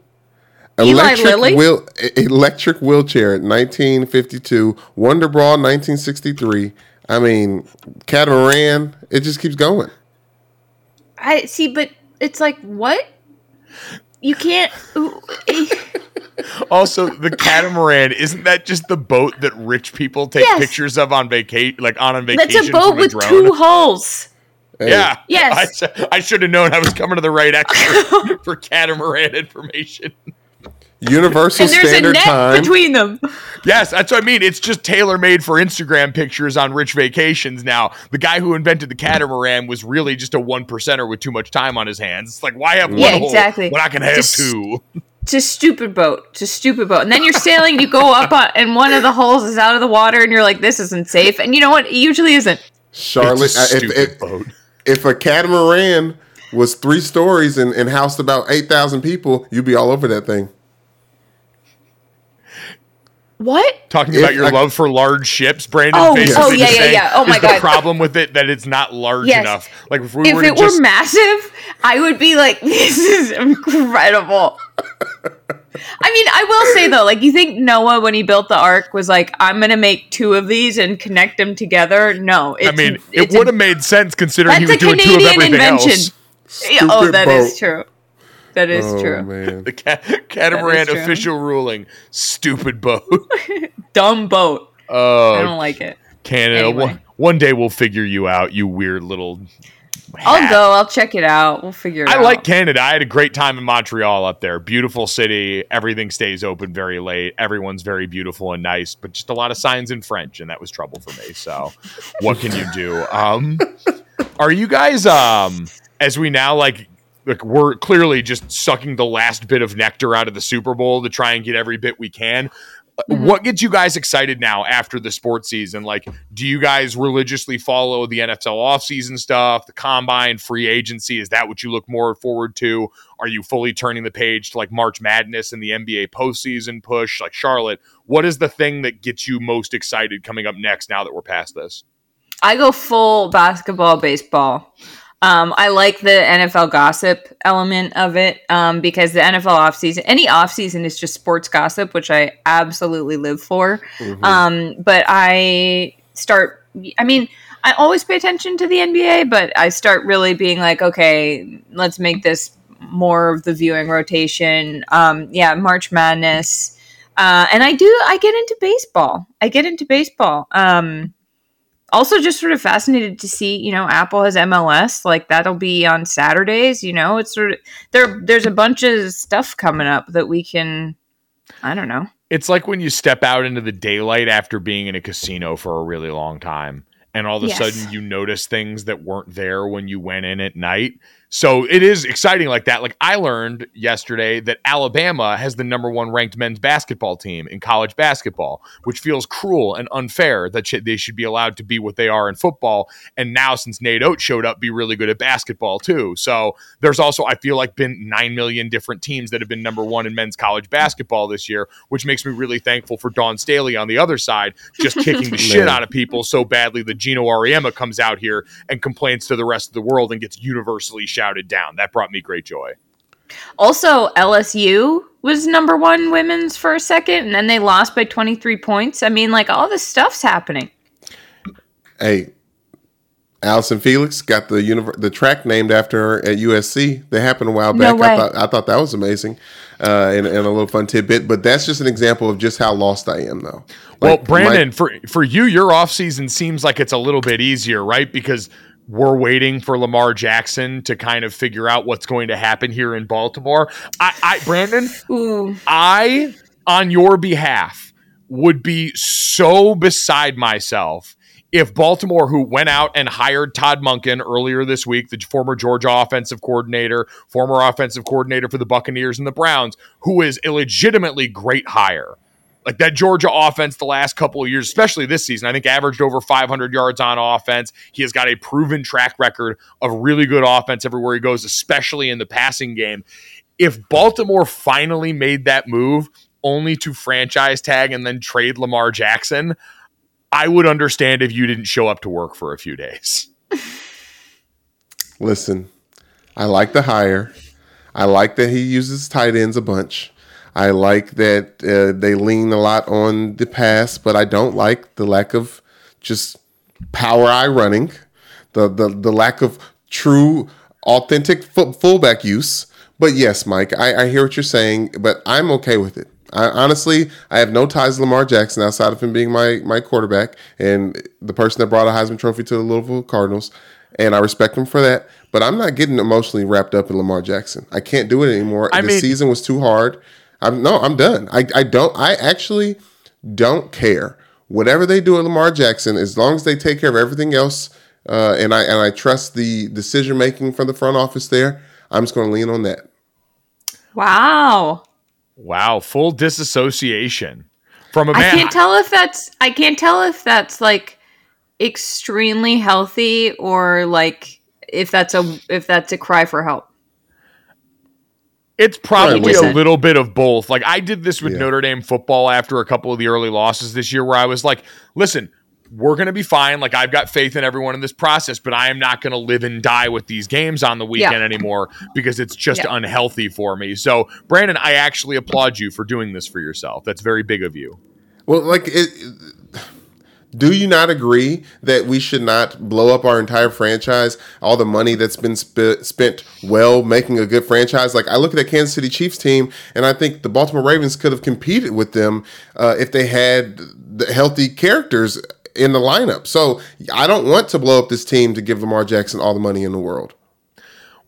Speaker 3: Eli
Speaker 4: Electric
Speaker 3: Lilly?
Speaker 4: wheel, electric wheelchair, 1952. Wonder Bra, 1963. I mean, catamaran. It just keeps going.
Speaker 3: I see, but it's like what? You can't. <laughs>
Speaker 1: Also, the catamaran isn't that just the boat that rich people take
Speaker 3: Yes.
Speaker 1: pictures of on vacation, like on a vacation?
Speaker 3: That's a boat
Speaker 1: from
Speaker 3: with
Speaker 1: drone?
Speaker 3: two hulls.
Speaker 4: Hey,
Speaker 1: Yeah.
Speaker 3: Yes.
Speaker 1: I should have known I was coming to the right expert <laughs> for catamaran information.
Speaker 4: Universal
Speaker 3: And there's a
Speaker 4: Standard
Speaker 3: net
Speaker 4: Time.
Speaker 3: between them.
Speaker 1: Yes, that's what I mean. It's just tailor made for Instagram pictures on rich vacations now. The guy who invented the catamaran was really just a one percenter with too much time on his hands. It's like, why have one
Speaker 3: Yeah,
Speaker 1: hole
Speaker 3: exactly.
Speaker 1: when I can have
Speaker 3: Just-
Speaker 1: two?
Speaker 3: It's a stupid boat. It's a stupid boat. And then you're sailing, you go up on, and one of the holes is out of the water, and you're like, this isn't safe. And you know what? It usually isn't.
Speaker 4: Charlotte,
Speaker 1: It's a
Speaker 4: uh, if,
Speaker 1: stupid
Speaker 4: if,
Speaker 1: boat.
Speaker 4: if a catamaran was three stories and, and housed about 8,000 people, you'd be all over that thing.
Speaker 3: What?
Speaker 1: Talking about your love for large ships, Brandon.
Speaker 3: Oh,
Speaker 1: basically
Speaker 3: oh, yeah, yeah, yeah. Oh, my
Speaker 1: is the problem with it that it's not large
Speaker 3: Yes.
Speaker 1: enough. Like if we
Speaker 3: If
Speaker 1: were
Speaker 3: it
Speaker 1: just
Speaker 3: were massive, I would be like, <laughs> this is incredible. I mean, I will say though, like, you think Noah, when he built the ark, was like, I'm going to make two of these and connect them together? No. It's,
Speaker 1: I mean, it
Speaker 3: it's a-
Speaker 1: would have made sense considering he was
Speaker 3: a
Speaker 1: doing two of
Speaker 3: Canadian
Speaker 1: everything
Speaker 3: invention.
Speaker 1: else.
Speaker 3: Yeah, oh,
Speaker 4: Stupid
Speaker 3: that is
Speaker 4: boat.
Speaker 3: true. That is
Speaker 4: oh,
Speaker 3: true.
Speaker 4: man.
Speaker 1: The cat- catamaran official ruling: stupid boat. <laughs>
Speaker 3: Dumb boat.
Speaker 1: Oh, I
Speaker 3: don't like it.
Speaker 1: Canada.
Speaker 3: Anyway.
Speaker 1: One, one day we'll figure you out, you weird little.
Speaker 3: I'll go. I'll check it out. We'll figure it
Speaker 1: I
Speaker 3: out.
Speaker 1: I like Canada. I had a great time in Montreal up there. Beautiful city. Everything stays open very late. Everyone's very beautiful and nice, but just a lot of signs in French, and that was trouble for me. So, what can you do? Um, are you guys um as we now like like we're clearly just sucking the last bit of nectar out of the Super Bowl to try and get every bit we can. Uh, What gets you guys excited now after the sports season? Like, do you guys religiously follow the NFL offseason stuff, the combine, free agency? Is that what you look more forward to? Are you fully turning the page to like March Madness and the NBA postseason push? Like, Charlotte, what is the thing that gets you most excited coming up next now that we're past this?
Speaker 3: I go full basketball, baseball. Um, I like the NFL gossip element of it um, because the NFL offseason, any offseason is just sports gossip, which I absolutely live for. Um, but I start, I mean, I always pay attention to the NBA, but I start really being like, okay, let's make this more of the viewing rotation. Um, yeah, March Madness. Uh, and I do, I get into baseball. I get into baseball. Um, also just sort of fascinated to see you know apple has mls like that'll be on saturdays you know it's sort of there there's a bunch of stuff coming up that we can i don't know
Speaker 1: It's like when you step out into the daylight after being in a casino for a really long time, and all of a
Speaker 3: Yes.
Speaker 1: sudden you notice things that weren't there when you went in at night. So it is exciting like that. Like I learned yesterday that Alabama has the number one ranked men's basketball team in college basketball, which feels cruel and unfair that they should be allowed to be what they are in football. And now, since Nate Oats showed up, be really good at basketball too. So there's also, I feel like, been nine million different teams that have been number one in men's college basketball this year, which makes me really thankful for Dawn Staley on the other side, just kicking the <laughs> shit out of people so badly that Geno Auriemma comes out here and complains to the rest of the world and gets universally shouted down. That brought me great joy.
Speaker 3: also lsu was number one women's for a second and then they lost by 23 points i mean like all this stuff's happening
Speaker 4: Hey, Allyson Felix got the univer- the track named after her at USC. That happened a while
Speaker 3: No
Speaker 4: back.
Speaker 3: way.
Speaker 4: I thought I thought that was amazing, uh, and, and a little fun tidbit. But that's just an example of just how lost I am, though.
Speaker 1: Well, Brandon,
Speaker 4: my-
Speaker 1: for for you, your off season seems like it's a little bit easier, right? Because we're waiting for Lamar Jackson to kind of figure out what's going to happen here in Baltimore. I, I Brandon,
Speaker 3: Ooh.
Speaker 1: I, on your behalf, would be so beside myself if Baltimore, who went out and hired Todd Monken earlier this week, the former Georgia offensive coordinator, former offensive coordinator for the Buccaneers and the Browns, who is a legitimately great hire. Like that Georgia offense the last couple of years, especially this season, I think averaged over 500 yards on offense. He has got a proven track record of really good offense everywhere he goes, especially in the passing game. If Baltimore finally made that move only to franchise tag and then trade Lamar Jackson, I would understand if you didn't show up to work for a few days.
Speaker 4: Listen, I like the hire. I like that he uses tight ends a bunch. I like that uh, they lean a lot on the pass, but I don't like the lack of just power I running, the the, the lack of true authentic fu- fullback use. But yes, Mike, I, I hear what you're saying, but I'm okay with it. I, honestly, I have no ties to Lamar Jackson outside of him being my my quarterback and the person that brought a Heisman Trophy to the Louisville Cardinals, and I respect him for that. But I'm not getting emotionally wrapped up in Lamar Jackson. I can't do it anymore.
Speaker 1: I
Speaker 4: the season was too hard. I'm no, I'm done. I, I don't. I actually don't care. Whatever they do at Lamar Jackson, as long as they take care of everything else, uh, and I and I trust the decision making from the front office there, I'm just going to lean on that.
Speaker 3: wow
Speaker 1: Wow, full disassociation from a
Speaker 3: I
Speaker 1: man.
Speaker 3: can't tell if that's I can't tell if that's like extremely healthy or like if that's a if that's a cry for help.
Speaker 1: It's probably a little bit of both. Like I did this with
Speaker 4: Yeah.
Speaker 1: Notre Dame football after a couple of the early losses this year, where I was like, "Listen, we're going to be fine. Like I've got faith in everyone in this process, but I am not going to live and die with these games on the weekend
Speaker 3: Yeah.
Speaker 1: anymore because it's just
Speaker 3: Yeah.
Speaker 1: unhealthy for me." So, Brandon, I actually applaud you for doing this for yourself. That's very big of you.
Speaker 4: Well, like, it, do you not agree that we should not blow up our entire franchise, all the money that's been sp- spent well making a good franchise? Like, I look at the Kansas City Chiefs team, and I think the Baltimore Ravens could have competed with them uh, if they had the healthy characters in the lineup. So, I don't want to blow up this team to give Lamar Jackson all the money in the world.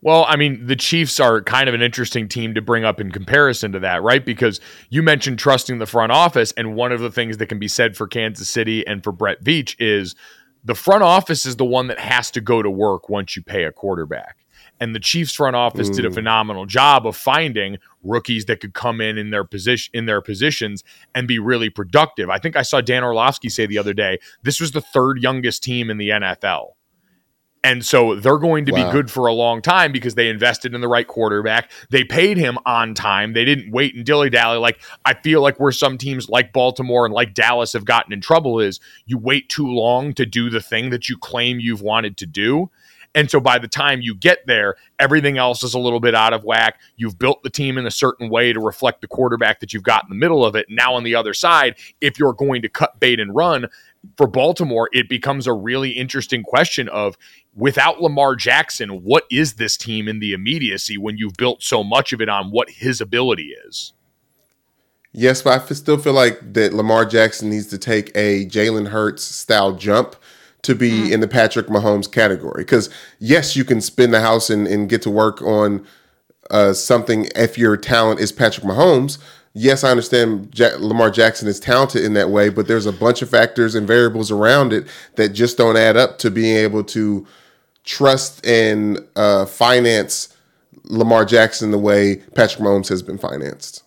Speaker 1: Well, I mean, the Chiefs are kind of an interesting team to bring up in comparison to that, right? Because you mentioned trusting the front office, and one of the things that can be said for Kansas City and for Brett Veach is the front office is the one that has to go to work once you pay a quarterback. And the Chiefs front office did a mm. phenomenal job of finding rookies that could come in in their position in their positions and be really productive. I think I saw Dan Orlovsky say the other day, this was the third youngest team in the NFL. And so they're going to
Speaker 4: Wow.
Speaker 1: be good for a long time because they invested in the right quarterback. They paid him on time. They didn't wait and dilly dally. Like I feel like where some teams like Baltimore and like Dallas have gotten in trouble is you wait too long to do the thing that you claim you've wanted to do. And so by the time you get there, everything else is a little bit out of whack. You've built the team in a certain way to reflect the quarterback that you've got in the middle of it. Now on the other side, if you're going to cut bait and run, for Baltimore, it becomes a really interesting question of without Lamar Jackson, what is this team in the immediacy when you've built so much of it on what his ability is?
Speaker 4: Yes, but I f- still feel like that Lamar Jackson needs to take a Jalen Hurts style jump to be in the Patrick Mahomes category. Because yes, you can spin the house and, and get to work on uh, something if your talent is Patrick Mahomes. Yes, I understand ja- Lamar Jackson is talented in that way, but there's a bunch of factors and variables around it that just don't add up to being able to trust and uh, finance Lamar Jackson the way Patrick Mahomes has been financed.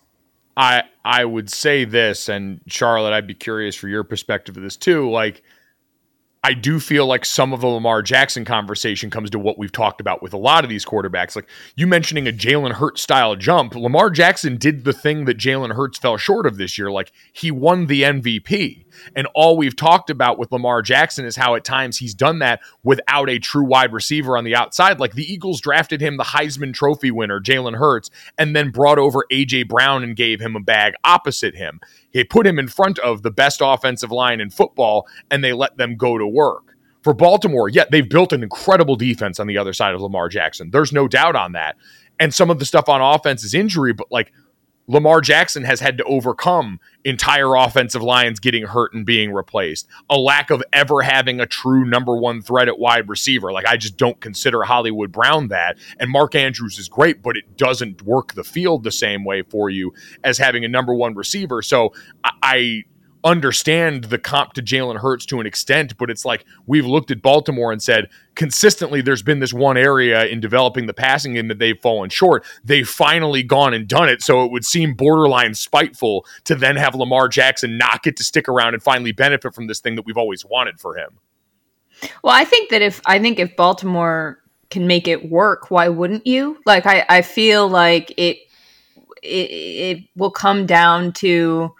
Speaker 1: I I would say this, and Charlotte, I'd be curious for your perspective of this too. Like, I do feel like some of the Lamar Jackson conversation comes to what we've talked about with a lot of these quarterbacks. Like you mentioning a Jalen Hurts style jump, Lamar Jackson did the thing that Jalen Hurts fell short of this year. Like he won the MVP. And all we've talked about with Lamar Jackson is how at times he's done that without a true wide receiver on the outside. Like the Eagles drafted him the Heisman Trophy winner, Jalen Hurts, and then brought over A.J. Brown and gave him a bag opposite him. They put him in front of the best offensive line in football and they let them go to work. For Baltimore, yet they've built an incredible defense on the other side of Lamar Jackson. There's no doubt on that. And some of the stuff on offense is injury, but like Lamar Jackson has had to overcome entire offensive lines getting hurt and being replaced, a lack of ever having a true number one threat at wide receiver. Like, I just don't consider Hollywood Brown that. And Mark Andrews is great, but it doesn't work the field the same way for you as having a number one receiver. So I. I understand the comp to Jalen Hurts to an extent, but it's like we've looked at Baltimore and said consistently there's been this one area in developing the passing game that they've fallen short. They've finally gone and done it. So it would seem borderline spiteful to then have Lamar Jackson not get to stick around and finally benefit from this thing that we've always wanted for him.
Speaker 3: Well, I think that if I think if Baltimore can make it work, why wouldn't you? Like I, I feel like it, it it will come down to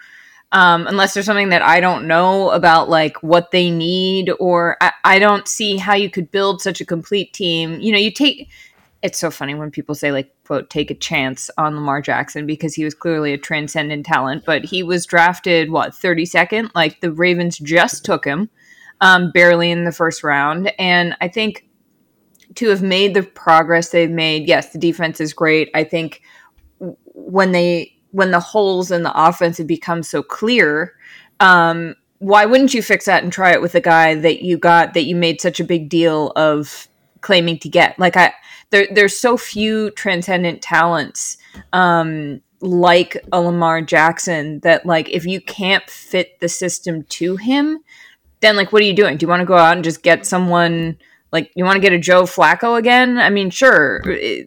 Speaker 3: um, unless there's something that I don't know about like what they need or I, I don't see how you could build such a complete team. You know, you take it's so funny when people say like quote take a chance on Lamar Jackson because he was clearly a transcendent talent, but he was drafted what 32nd? Like the Ravens just took him um, barely in the first round. And I think to have made the progress they've made, yes, the defense is great. I think when they when the holes in the offense have become so clear, um, why wouldn't you fix that and try it with a guy that you got that you made such a big deal of claiming to get? Like I there there's so few transcendent talents um like a Lamar Jackson that like if you can't fit the system to him, then like what are you doing? Do you want to go out and just get someone like you want to get a Joe Flacco again? I mean, sure,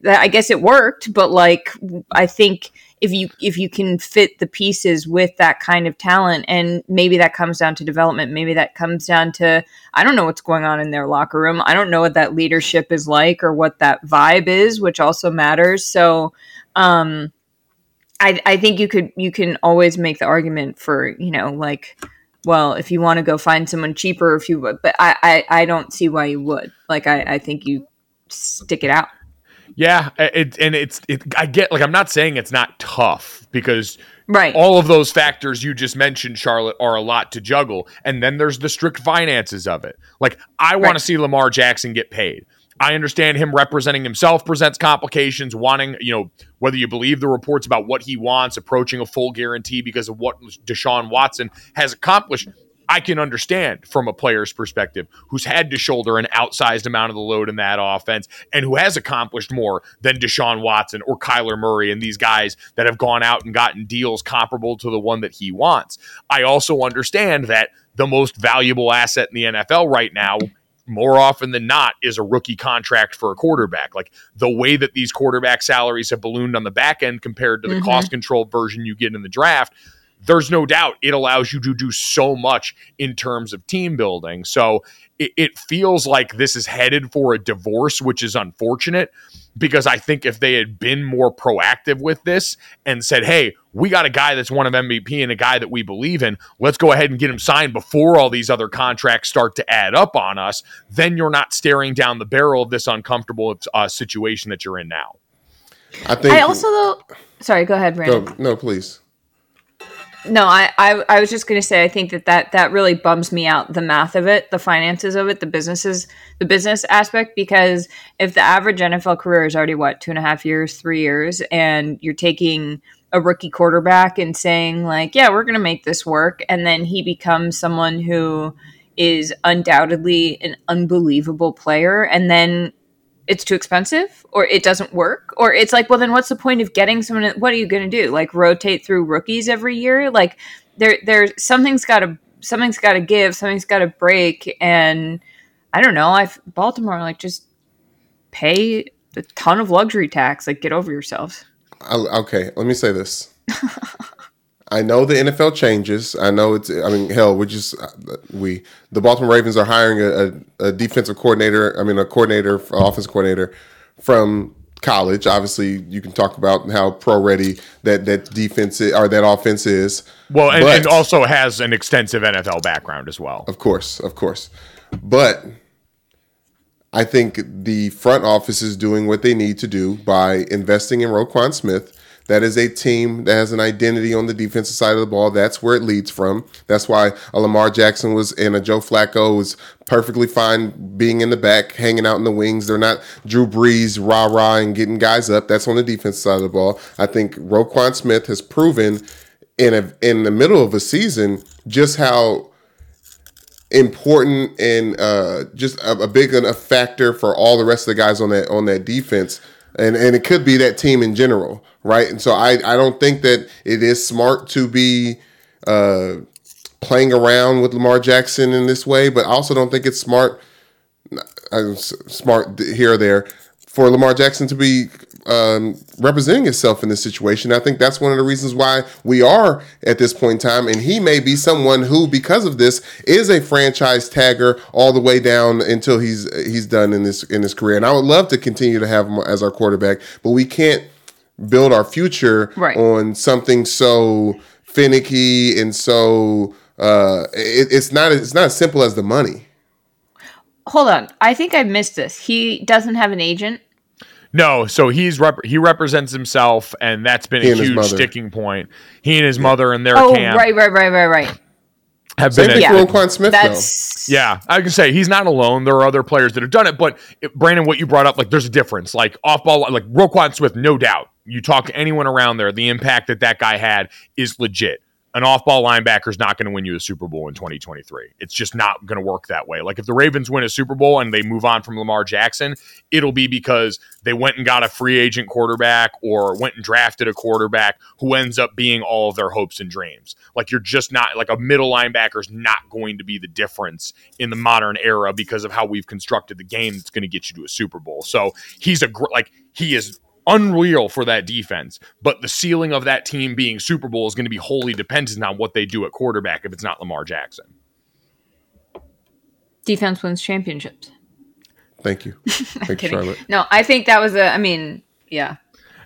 Speaker 3: I guess it worked, but like I think if you if you can fit the pieces with that kind of talent and maybe that comes down to development, maybe that comes down to I don't know what's going on in their locker room. I don't know what that leadership is like or what that vibe is, which also matters. So, um I, I think you could you can always make the argument for you know like well if you want to go find someone cheaper if you would but I, I I don't see why you would like I, I think you stick it out
Speaker 1: Yeah, it, and it's it. I get like I'm not saying it's not tough because
Speaker 3: right
Speaker 1: all of those factors you just mentioned, Charlotte, are a lot to juggle. And then there's the strict finances of it. Like, I want
Speaker 3: Right.
Speaker 1: to see Lamar Jackson get paid. I understand him representing himself presents complications, wanting, you know, whether you believe the reports about what he wants, approaching a full guarantee because of what Deshaun Watson has accomplished. I can understand from a player's perspective who's had to shoulder an outsized amount of the load in that offense and who has accomplished more than Deshaun Watson or Kyler Murray and these guys that have gone out and gotten deals comparable to the one that he wants. I also understand that the most valuable asset in the NFL right now more often than not is a rookie contract for a quarterback. Like the way that these quarterback salaries have ballooned on the back end compared to the
Speaker 3: Mhm.
Speaker 1: cost controlled version you get in the draft, there's no doubt it allows you to do so much in terms of team building. So it, it feels like this is headed for a divorce, which is unfortunate because I think if they had been more proactive with this and said, hey, we got a guy that's one of MVP and a guy that we believe in, let's go ahead and get him signed before all these other contracts start to add up on us, then you're not staring down the barrel of this uncomfortable uh, situation that you're in now.
Speaker 4: I think.
Speaker 3: I also though. Sorry, go ahead, Brandon.
Speaker 4: no, no, please.
Speaker 3: No, I, I I was just going to say I think that, that that really bums me out the math of it, the finances of it, the businesses, the business aspect. Because if the average NFL career is already what two and a half years, three years, and you're taking a rookie quarterback and saying like, yeah, we're going to make this work, and then he becomes someone who is undoubtedly an unbelievable player, and then it's too expensive or it doesn't work? Or it's like well then what's the point of getting someone what are you going to do? Like rotate through rookies every year? Like there there's something's got to something's got to give something's got to break and i don't know i baltimore like just pay a ton of luxury tax like get over yourselves.
Speaker 4: Okay, let me say this. <laughs> I know the NFL changes. I know it's. I mean, hell, we just uh, we the Baltimore Ravens are hiring a, a, a defensive coordinator. I mean, a coordinator, offensive coordinator from college. Obviously, you can talk about how pro ready that that defense is, or that offense is.
Speaker 1: Well, and,
Speaker 4: But-
Speaker 1: and also has an extensive NFL background as well.
Speaker 4: Of course, of course. But I think the front office is doing what they need to do by investing in Roquan Smith. That is a team that has an identity on the defensive side of the ball. That's where it leads from. That's why a Lamar Jackson was and a Joe Flacco was perfectly fine being in the back, hanging out in the wings. They're not Drew Brees, rah rah, and getting guys up. That's on the defensive side of the ball. I think Roquan Smith has proven in a in the middle of a season just how important and uh, just a, a big a factor for all the rest of the guys on that on that defense. And and it could be that team in general, right? And so I I don't think that it is smart to be uh, playing around with Lamar Jackson in this way, but I also don't think it's smart uh, smart here or there for Lamar Jackson to be um, representing himself in this situation. I think that's one of the reasons why we are at this point in time, and he may be someone who, because of this, is a franchise tagger all the way down until he's he's done in this in his career. And I would love to continue to have him as our quarterback, but we can't build our future
Speaker 3: Right.
Speaker 4: on something so finicky and so. Uh, it, it's not it's not as simple as the money.
Speaker 3: hold on i think i missed this he doesn't have an agent
Speaker 1: No, so he's rep- he represents himself, and that's been
Speaker 4: He
Speaker 1: a huge sticking point. He and his mother and their
Speaker 3: oh
Speaker 1: camp
Speaker 3: right right right right right
Speaker 1: have
Speaker 4: Same
Speaker 1: been.
Speaker 4: thing
Speaker 1: a-
Speaker 4: for Roquan Smith, though.
Speaker 1: Yeah, I can say he's not alone. There are other players that have done it, but it, Brandon, what you brought up, like there's a difference. Like off ball, like Roquan Smith, no doubt. You talk to anyone around there, the impact that that guy had is legit. An off ball linebacker is not going to win you a Super Bowl in 2023. It's just not going to work that way. Like if the Ravens win a Super Bowl and they move on from Lamar Jackson, it'll be because they went and got a free agent quarterback or went and drafted a quarterback who ends up being all of their hopes and dreams. Like you're just not like a middle linebacker is not going to be the difference in the modern era because of how we've constructed the game that's going to get you to a Super Bowl. So he's a gr- like he is unreal for that defense, but the ceiling of that team being Super Bowl is going to be wholly dependent on what they do at quarterback if it's not Lamar Jackson.
Speaker 3: defense wins championships
Speaker 4: Thank you. <laughs> Thank you,
Speaker 3: kidding.
Speaker 4: Charlotte.
Speaker 3: No, I think that was a. I mean, yeah,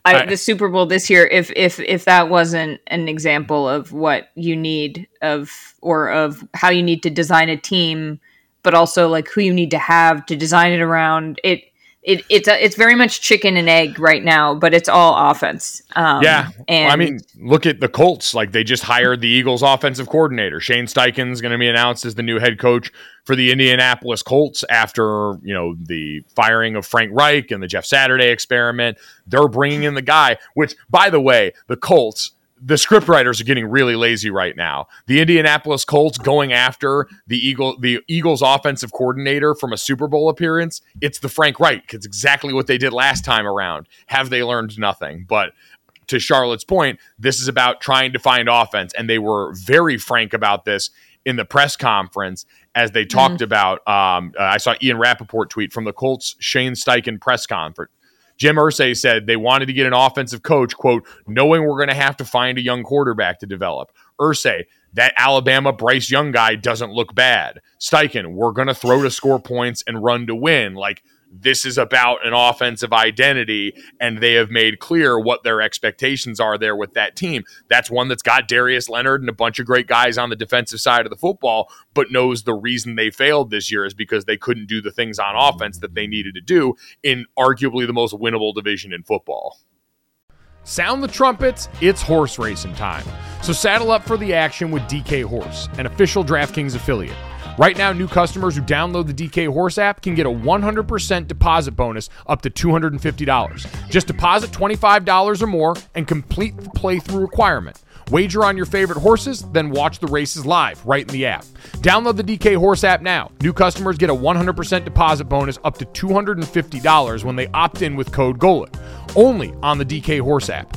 Speaker 3: I,
Speaker 1: I-
Speaker 3: the Super Bowl this year. If if if that wasn't an example of what you need of or of how you need to design a team, but also like who you need to have to design it around it. It, it's a, it's very much chicken and egg right now, but it's all offense. Um,
Speaker 1: Yeah.
Speaker 3: and
Speaker 1: I mean, look at the Colts. Like they just hired the Eagles offensive coordinator. Shane Steichen's going to be announced as the new head coach for the Indianapolis Colts after, you know, the firing of Frank Reich and the Jeff Saturday experiment. They're bringing in the guy, which by the way, the Colts the scriptwriters are getting really lazy right now. The Indianapolis Colts going after the Eagle, the Eagles offensive coordinator from a Super Bowl appearance. It's the Frank Reich. It's exactly what they did last time around. Have they learned nothing? But to Charlotte's point, this is about trying to find offense, and they were very frank about this in the press conference as they talked about. Um, uh, I saw Ian Rapoport tweet from the Colts Shane Steichen press conference. Jim Irsay said they wanted to get an offensive coach, quote, knowing we're going to have to find a young quarterback to develop. Irsay, that Alabama Bryce Young guy doesn't look bad. Steichen, we're going to throw to score points and run to win. Like, this is about an offensive identity, and they have made clear what their expectations are there with that team. That's one that's got Darius Leonard and a bunch of great guys on the defensive side of the football, but knows the reason they failed this year is because they couldn't do the things on offense that they needed to do in arguably the most winnable division in football.
Speaker 5: Sound the trumpets, it's horse racing time. So saddle up for the action with DK Horse, an official DraftKings affiliate. Right now, new customers who download the DK Horse app can get a 100% deposit bonus up to $250. Just deposit $25 or more and complete the playthrough requirement. Wager on your favorite horses, then watch the races live right in the app. Download the DK Horse app now. New customers get a 100% deposit bonus up to $250 when they opt in with code GOLIT. Only on the DK Horse app.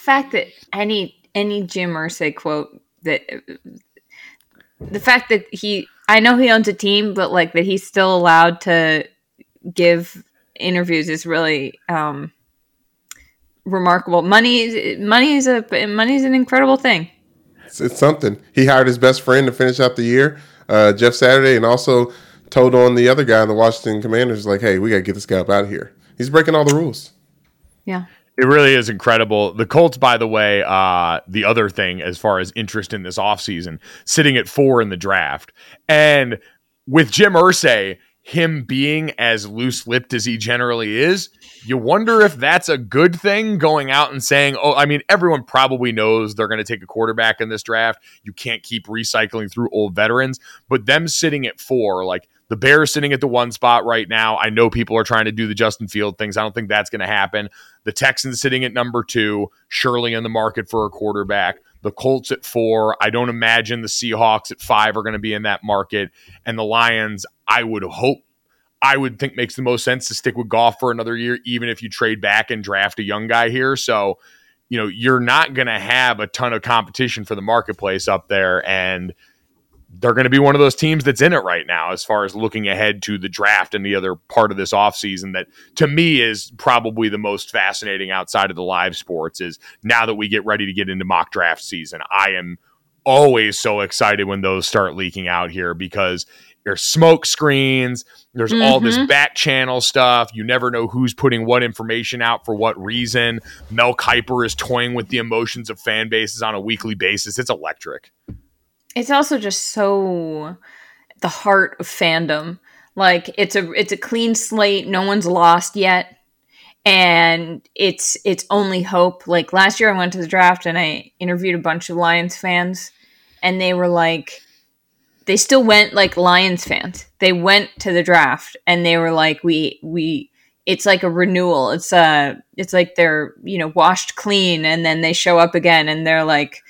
Speaker 3: the fact that any any Jim Irsay quote that the fact that he I know he owns a team, but like that he's still allowed to give interviews is really um remarkable. Money is money is a money is an incredible thing.
Speaker 4: It's, it's something. He hired his best friend to finish out the year, uh, Jeff Saturday, and also told on the other guy in the Washington Commanders, like, hey, we got to get this guy up out of here. He's breaking all the rules.
Speaker 3: Yeah.
Speaker 1: It really is incredible. The Colts, by the way, uh, the other thing as far as interest in this offseason, sitting at four in the draft. And with Jim Irsay, him being as loose lipped as he generally is, you wonder if that's a good thing going out and saying, oh, I mean, everyone probably knows they're going to take a quarterback in this draft. You can't keep recycling through old veterans, but them sitting at four, like the Bears sitting at the one spot right now. I know people are trying to do the Justin Field things. I don't think that's going to happen. The Texans sitting at number two, surely in the market for a quarterback. The Colts at four. I don't imagine the Seahawks at five are going to be in that market. And the Lions, I would hope, I would think makes the most sense to stick with Goff for another year, even if you trade back and draft a young guy here. So, you know, you're not going to have a ton of competition for the marketplace up there. And they're going to be one of those teams that's in it right now as far as looking ahead to the draft and the other part of this offseason that to me is probably the most fascinating outside of the live sports is now that we get ready to get into mock draft season i am always so excited when those start leaking out here because there's smoke screens there's all this mm-hmm. back channel stuff you never know who's putting what information out for what reason mel kiper is toying with the emotions of fan bases on a weekly basis it's electric
Speaker 3: It's also just so the heart of fandom. Like it's a it's a clean slate. No one's lost yet. And it's it's only hope. Like last year I went to the draft and I interviewed a bunch of Lions fans and they were like they still went like Lions fans. They went to the draft and they were like we we it's like a renewal. It's uh it's like they're, you know, washed clean and then they show up again and they're like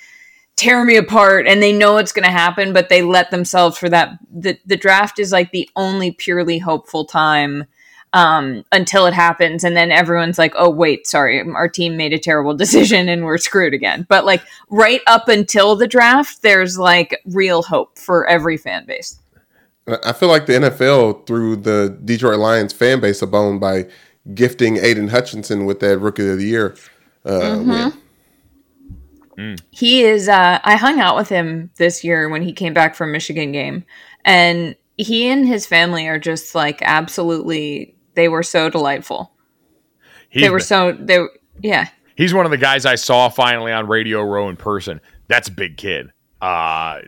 Speaker 3: tear me apart and they know it's going to happen but they let themselves for that the, the draft is like the only purely hopeful time um, until it happens and then everyone's like oh wait sorry our team made a terrible decision and we're screwed again. But like right up until the draft there's like real hope for every fan base.
Speaker 4: I feel like the NFL threw the Detroit Lions fan base a bone by gifting Aidan Hutchinson with that Rookie of the Year uh, win.
Speaker 3: He is uh i hung out with him this year when he came back from michigan game and he and his family are just like absolutely they were so delightful
Speaker 1: He's
Speaker 3: they were
Speaker 1: the-
Speaker 3: so they were- yeah
Speaker 1: He's one of the guys I saw finally on Radio Row in person. That's a big kid. Uh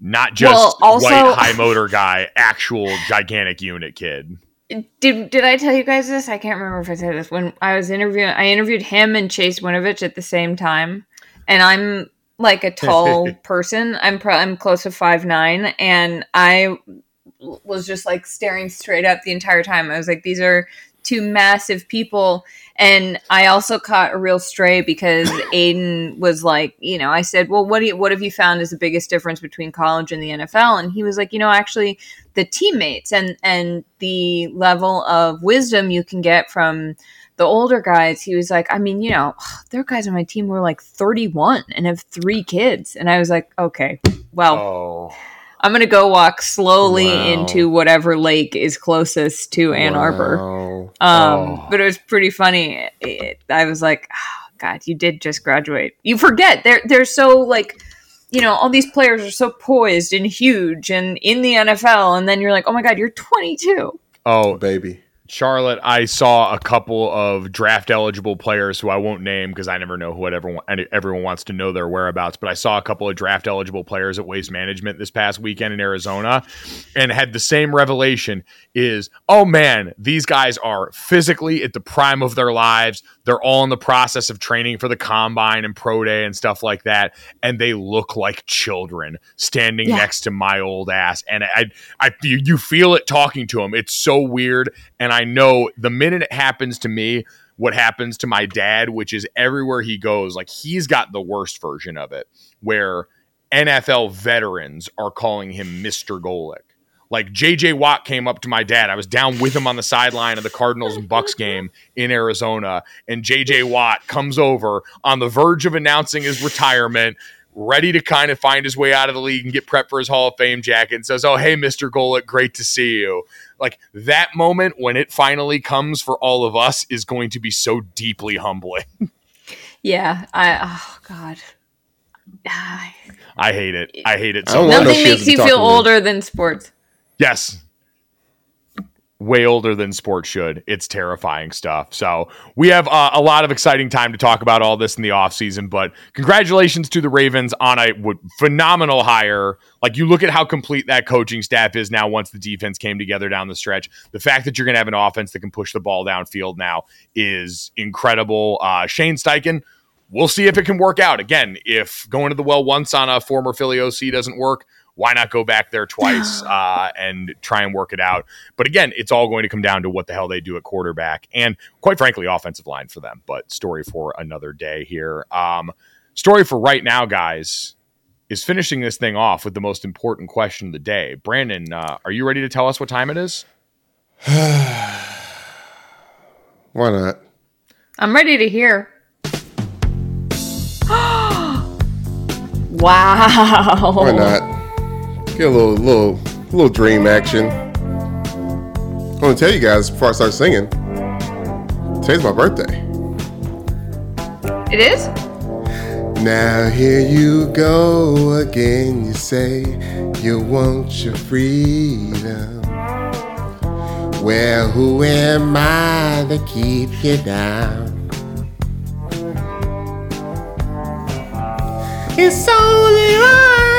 Speaker 1: not just
Speaker 3: Well, also-
Speaker 1: white high motor guy, actual gigantic unit kid.
Speaker 3: did did i tell you guys this i can't remember if i said this when i was interviewing i interviewed him and chase winovich at the same time and i'm like a <laughs> tall person. I'm pro- I'm close to five nine, and I was just like staring straight up the entire time. I was like, these are two massive people. And I also caught a real stray because <coughs> Aidan was like, you know, I said, well, what do you, what have you found is the biggest difference between college and the NFL? And he was like, you know, actually the teammates and and the level of wisdom you can get from the older guys. He was like, I mean, you know, <sighs> there are guys on my team who are like 31 and have three kids. And I was like, okay, well,
Speaker 1: Oh,
Speaker 3: I'm gonna go walk slowly
Speaker 4: Wow.
Speaker 3: into whatever lake is closest to Ann Arbor.
Speaker 4: Wow.
Speaker 3: Um,
Speaker 1: Oh.
Speaker 3: but it was pretty funny. It, I was like, oh, <sighs> God, you did just graduate. You forget they're they're so like, you know, all these players are so poised and huge and in the NFL, and then you're like, oh my God, you're 22.
Speaker 1: oh,
Speaker 4: baby.
Speaker 1: Charlotte, I saw a couple of draft eligible players who I won't name because I never know what everyone everyone wants to know their whereabouts. But I saw a couple of draft eligible players at Waste Management this past weekend in Arizona, and had the same revelation: is oh man, these guys are physically at the prime of their lives. They're all in the process of training for the combine and pro day and stuff like that, and they look like children standing
Speaker 3: Yeah.
Speaker 1: next to my old ass. And I, I, you, you feel it talking to them. It's so weird. And I know the minute it happens to me, what happens to my dad, which is everywhere he goes, like he's got the worst version of it, where NFL veterans are calling him Mr. Golic. Like JJ Watt came up to my dad. I was down with him on the sideline of the Cardinals and Bucks game in Arizona, and JJ Watt comes over on the verge of announcing his retirement, ready to kind of find his way out of the league and get prepped for his Hall of Fame jacket, and says, "Oh, hey, Mr. Golic, great to see you." Like that moment when it finally comes for all of us is going to be so deeply humbling. <laughs>
Speaker 3: Yeah, I oh God. <sighs>
Speaker 1: I hate it. I hate it so
Speaker 4: don't
Speaker 1: much.
Speaker 4: wanna
Speaker 3: Nothing makes you feel older than sports.
Speaker 1: Yes. Way older than sports should. It's terrifying stuff. So, we have uh, a lot of exciting time to talk about all this in the offseason. But congratulations to the Ravens on a w- phenomenal hire. Like, you look at how complete that coaching staff is now once the defense came together down the stretch. The fact that you're going to have an offense that can push the ball downfield now is incredible. Uh, Shane Steichen, we'll see if it can work out. Again, if going to the well once on a former Philly OC doesn't work, why not go back there twice <sighs> uh, and try and work it out? But again, it's all going to come down to what the hell they do at quarterback and, quite frankly, offensive line for them. But story for another day here. Um, story for right now, guys, is finishing this thing off with the most important question of the day. Brandon, uh, are you ready to tell us what time it is? <sighs>
Speaker 4: Why not?
Speaker 3: I'm ready to hear. <gasps> wow.
Speaker 4: Why not? Get a little, little, little dream action. I'm gonna tell you guys before I start singing. Today's my birthday.
Speaker 3: It is?
Speaker 4: Now here you go again. You say you want your freedom. Well, who am I to keep you down? It's only that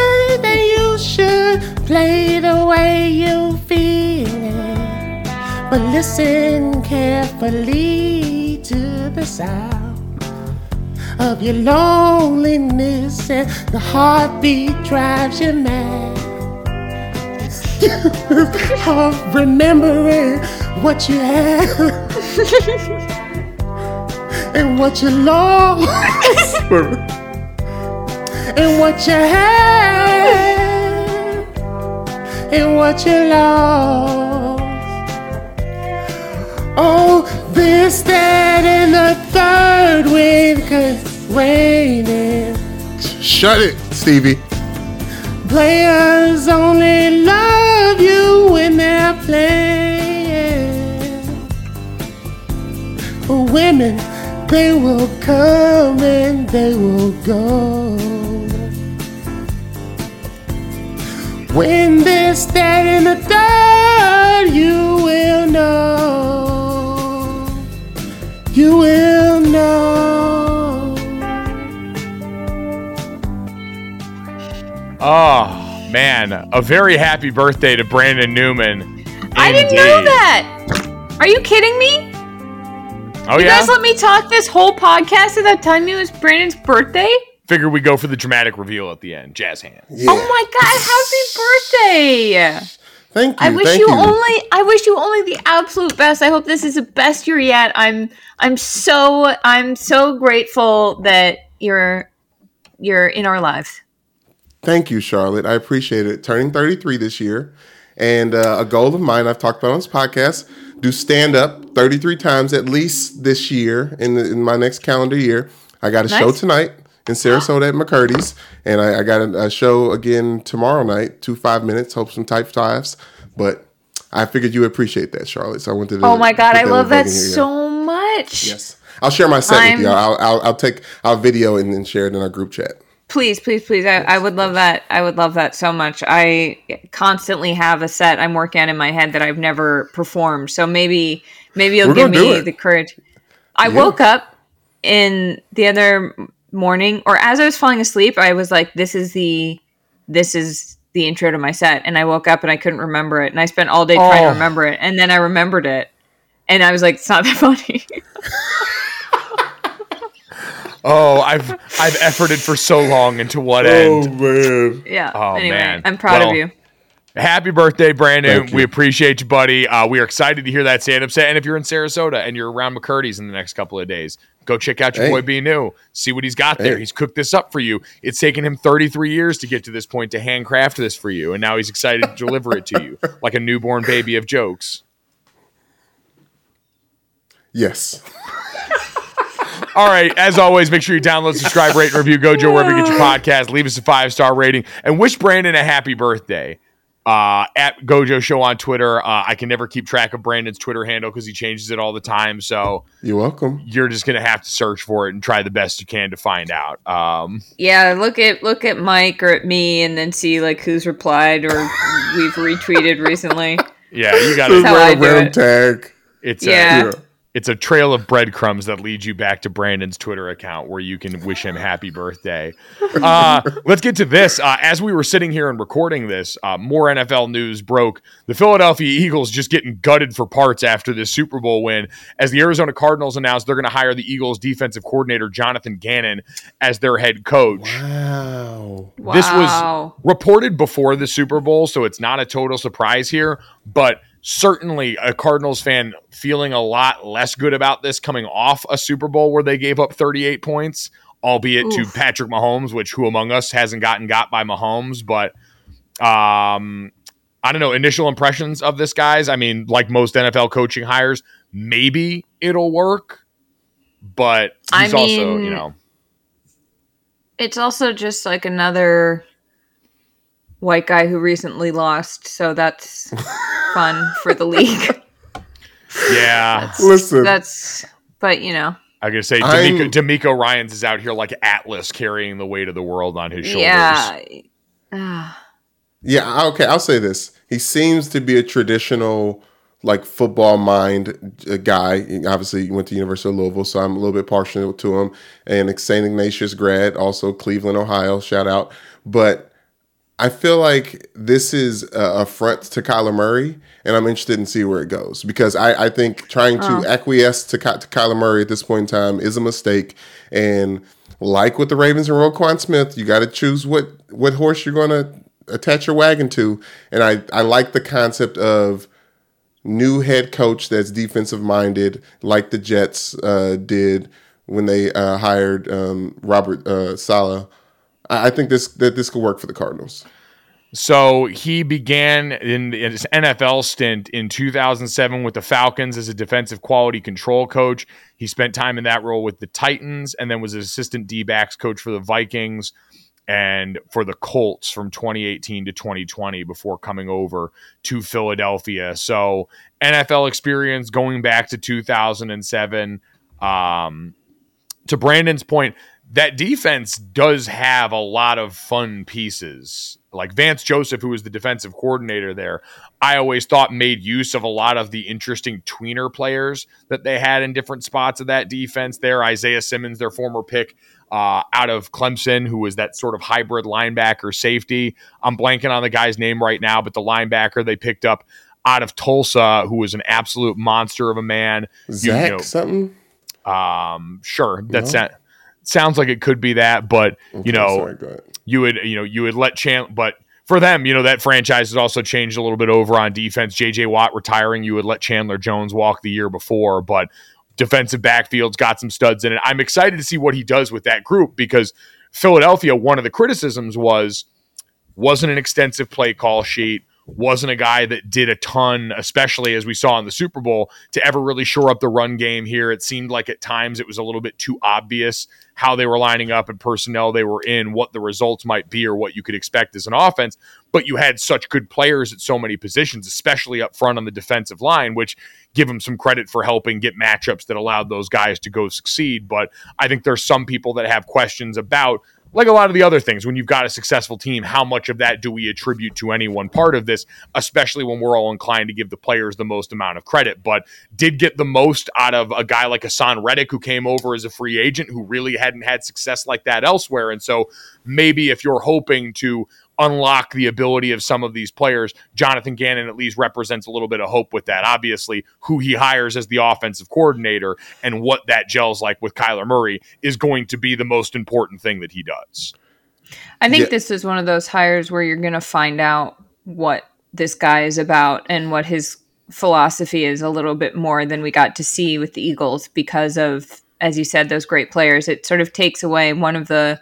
Speaker 4: you should play the way you feel it. But listen carefully to the sound of your loneliness and the heartbeat drives you mad. <laughs> of remembering what you had <laughs> and what you lost <laughs> and what you had and what you lost. Oh, this, that, and the third wind could raining. Shut it, Stevie. Players only love you when they're playing. Women, they will come and they will go. When this, that, and the third, you will know. You will know.
Speaker 1: Oh, man. A very happy birthday to Brandon Newman.
Speaker 3: I didn't know that. Are you kidding me?
Speaker 1: Oh,
Speaker 3: You
Speaker 1: yeah?
Speaker 3: guys let me talk this whole podcast without telling me it was Brandon's birthday?
Speaker 1: Figure we go for the dramatic reveal at the end. Jazz hands.
Speaker 4: Yeah.
Speaker 3: Oh my god, happy birthday!
Speaker 4: Thank you.
Speaker 3: I wish
Speaker 4: thank
Speaker 3: you, only I wish you only the absolute best. I hope this is the best year yet. I'm I'm so I'm so grateful that you're you're in our lives.
Speaker 4: Thank you, Charlotte. I appreciate it. Turning 33 this year. And uh, a goal of mine, I've talked about on this podcast, do stand up 33 times at least this year in, the, in my next calendar year. I got a show tonight in Sarasota at McCurdy's. And I, I got a, a show again tomorrow night, two five minutes, hope some type fives. But I figured you would appreciate that, Charlotte. So I wanted to.
Speaker 3: The Oh my god, I love that so much.
Speaker 4: Yes. I'll share my set with you.
Speaker 3: I'm-
Speaker 4: I'll, I'll, I'll take, I'll video and then share it in our group chat.
Speaker 3: Please, please, please. I, I would love that. I would love that so much. I constantly have a set I'm working on in my head that I've never performed. So maybe, maybe you'll
Speaker 4: We're
Speaker 3: give me the courage. I
Speaker 4: Yeah.
Speaker 3: woke up in the other morning, or as I was falling asleep, I was like, "This is the, this is the intro to my set," and I woke up and I couldn't remember it, and I spent all day trying to
Speaker 1: Oh.
Speaker 3: remember it, and then I remembered it, and I was like, "It's not that <laughs> funny." <laughs>
Speaker 1: Oh, I've I've efforted for so long into what end.
Speaker 4: Oh, man.
Speaker 3: yeah.
Speaker 1: Oh,
Speaker 3: anyway,
Speaker 1: man.
Speaker 3: I'm proud
Speaker 1: Well,
Speaker 3: of you.
Speaker 1: Happy birthday, Brandon. We appreciate you, buddy. Uh, we are excited to hear that stand up set. And if you're in Sarasota and you're around McCurdy's in the next couple of days, go check out your
Speaker 4: Hey.
Speaker 1: boy B New. See what he's got there. He's cooked this up for you. It's taken him 33 years to get to this point to handcraft this for you. And now he's excited to deliver it to you <laughs> like a newborn baby of jokes.
Speaker 4: Yes. <laughs>
Speaker 1: All right. As always, make sure you download, subscribe, rate, and review Gojo wherever you get your <laughs> podcast. Leave us a five star rating and wish Brandon a happy birthday. Uh, at Gojo Show on Twitter. Uh, I can never keep track of Brandon's Twitter handle because he changes it all the time. So
Speaker 4: You're welcome.
Speaker 1: you're just gonna have to search for it and try the best you can to find out. Um,
Speaker 3: Yeah, look at look at Mike or at me, and then see like who's replied or we've retweeted recently. <laughs>
Speaker 1: yeah, you got
Speaker 3: That's how
Speaker 1: to.
Speaker 3: I
Speaker 4: Random
Speaker 3: do
Speaker 4: random
Speaker 3: it.
Speaker 4: tag.
Speaker 1: It's
Speaker 3: Yeah.
Speaker 1: a, it's a trail of breadcrumbs that leads you back to Brandon's Twitter account where you can wish him happy birthday. <laughs> Uh, let's get to this. Uh, as we were sitting here and recording this, uh, more NFL news broke. The Philadelphia Eagles just getting gutted for parts after this Super Bowl win, as the Arizona Cardinals announced they're going to hire the Eagles defensive coordinator Jonathan Gannon as their head coach.
Speaker 4: Wow.
Speaker 1: This was reported before the Super Bowl, so it's not a total surprise here, but certainly a Cardinals fan feeling a lot less good about this coming off a Super Bowl where they gave up 38 points, albeit to Patrick Mahomes, which who among us hasn't gotten got by Mahomes, but um I don't know, initial impressions of this guys. I mean, like most NFL coaching hires, maybe it'll work, but
Speaker 3: I
Speaker 1: he's also, you know,
Speaker 3: It's also just like another white guy who recently lost, so that's <laughs> fun for the league. <laughs>
Speaker 1: yeah.
Speaker 4: Listen,
Speaker 3: That's but you know,
Speaker 1: I gotta say,
Speaker 4: I'm-
Speaker 1: DeMeco, DeMeco Ryans is out here like Atlas carrying the weight of the world on his shoulders.
Speaker 3: yeah. Ah,
Speaker 4: yeah, okay, I'll say this. He seems to be a traditional like football mind uh, guy. He Obviously, he went to University of Louisville, so I'm a little bit partial to him. And St. Ignatius grad, also Cleveland, Ohio. Shout out. But I feel like this is a front to Kyler Murray, and I'm interested in see where it goes because I, I think trying to acquiesce to, Ky- to Kyler Murray at this point in time is a mistake. And like with the Ravens and Roquan Smith, you got to choose what what horse you're going to attach your wagon to. And I I like the concept of new head coach that's defensive minded, like the Jets uh, did when they uh, hired um, Robert uh, Saleh. I I think this that this could work for the Cardinals.
Speaker 1: So he began in his NFL stint in 2007 with the Falcons as a defensive quality control coach. He spent time in that role with the Titans and then was an assistant D backs coach for the Vikings and for the Colts from 2018 to 2020 before coming over to Philadelphia. So NFL experience going back to 2007. Um, to Brandon's point, that defense does have a lot of fun pieces. Like Vance Joseph, who was the defensive coordinator there, I always thought made use of a lot of the interesting tweener players that they had in different spots of that defense there. Isaiah Simmons, their former pick uh, out of Clemson, who was that sort of hybrid linebacker safety. I'm blanking on the guy's name right now, but the linebacker they picked up out of Tulsa, who was an absolute monster of a man. You
Speaker 4: Zach
Speaker 1: know-
Speaker 4: something.
Speaker 1: um, sure, that's
Speaker 4: No?
Speaker 1: that. Sounds like it could be that, but you know,
Speaker 4: sorry,
Speaker 1: you would you know you would let Chandler, but for them, you know that franchise has also changed a little bit over on defense. J.J. Watt retiring, you would let Chandler Jones walk the year before, but defensive backfield's got some studs in it. I'm excited to see what he does with that group because Philadelphia, one of the criticisms was wasn't an extensive play call sheet, wasn't a guy that did a ton, especially as we saw in the Super Bowl, to ever really shore up the run game here. It seemed like at times it was a little bit too obvious how they were lining up and personnel they were in, what the results might be, or what you could expect as an offense. But you had such good players at so many positions, especially up front on the defensive line, which give them some credit for helping get matchups that allowed those guys to go succeed. But I think there's some people that have questions about like a lot of the other things, when you've got a successful team, how much of that do we attribute to any one part of this, especially when we're all inclined to give the players the most amount of credit? But did get the most out of a guy like Haason Reddick, who came over as a free agent, who really hadn't had success like that elsewhere. And so maybe if you're hoping to unlock the ability of some of these players, Jonathan Gannon at least represents a little bit of hope with that. Obviously, who he hires as the offensive coordinator and what that gels like with Kyler Murray is going to be the most important thing that he does.
Speaker 3: I think
Speaker 4: Yeah.
Speaker 3: this is one of those hires where you're going to find out what this guy is about and what his philosophy is a little bit more than we got to see with the Eagles because of, as you said, those great players. It sort of takes away one of the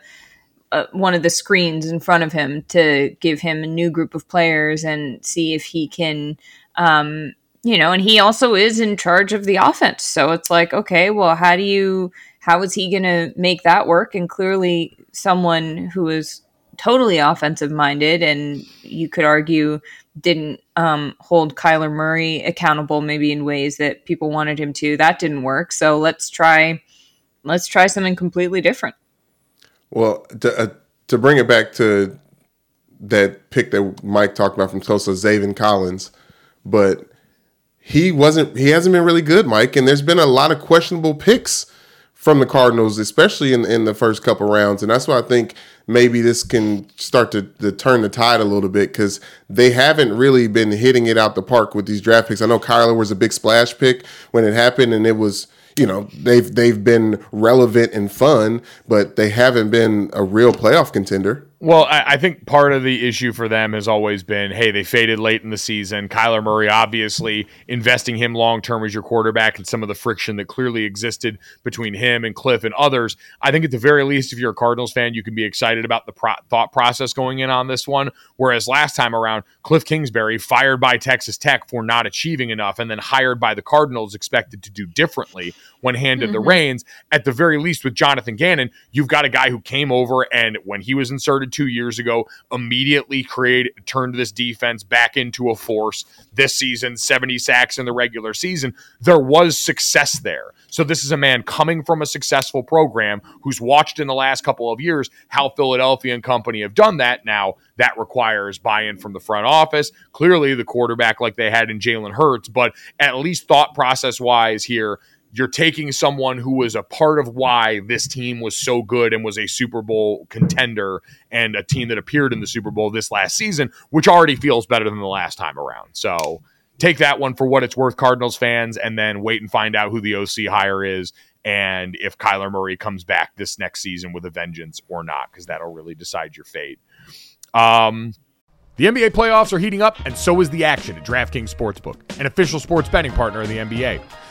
Speaker 3: uh, one of the screens in front of him to give him a new group of players and see if he can um, you know and he also is in charge of the offense. So it's like okay well how do you how is he going to make that work? And clearly someone who is totally offensive minded and you could argue didn't um, hold Kyler Murray accountable maybe in ways that people wanted him to that didn't work. So let's try let's try something completely different
Speaker 4: Well, to, uh, to bring it back to that pick that Mike talked about from Tulsa, Zaven Collins, but he wasn't. He hasn't been really good, Mike. And there's been a lot of questionable picks from the Cardinals, especially in in the first couple rounds. And that's why I think maybe this can start to, to turn the tide a little bit because they haven't really been hitting it out the park with these draft picks. I know Kyler was a big splash pick when it happened, and it was you know they've they've been relevant and fun, but they haven't been a real playoff contender.
Speaker 1: Well, I, I think part of the issue for them has always been, hey, they faded late in the season. Kyler Murray, obviously, investing him long term as your quarterback and some of the friction that clearly existed between him and Cliff and others. I think at the very least, if you're a Cardinals fan, you can be excited about the pro- thought process going in on this one. Whereas last time around, Cliff Kingsbury fired by Texas Tech for not achieving enough, and then hired by the Cardinals, expected to do differently when handed the mm-hmm. reins. At the very least, with Jonathan Gannon, you've got a guy who came over and when he was inserted two years ago, immediately created turned this defense back into a force. This season, 70 sacks in the regular season. There was success there. So this is a man coming from a successful program who's watched in the last couple of years how Philadelphia and company have done that. Now that requires buy-in from the front office. Clearly, the quarterback like they had in Jalen Hurts, but at least thought process wise here, you're taking someone who was a part of why this team was so good and was a Super Bowl contender and a team that appeared in the Super Bowl this last season, which already feels better than the last time around. So take that one for what it's worth, Cardinals fans, and then wait and find out who the OC hire is and if Kyler Murray comes back this next season with a vengeance or not, because that'll really decide your fate. Um,
Speaker 6: The NBA playoffs are heating up, and so is the action at DraftKings Sportsbook, an official sports betting partner of the NBA.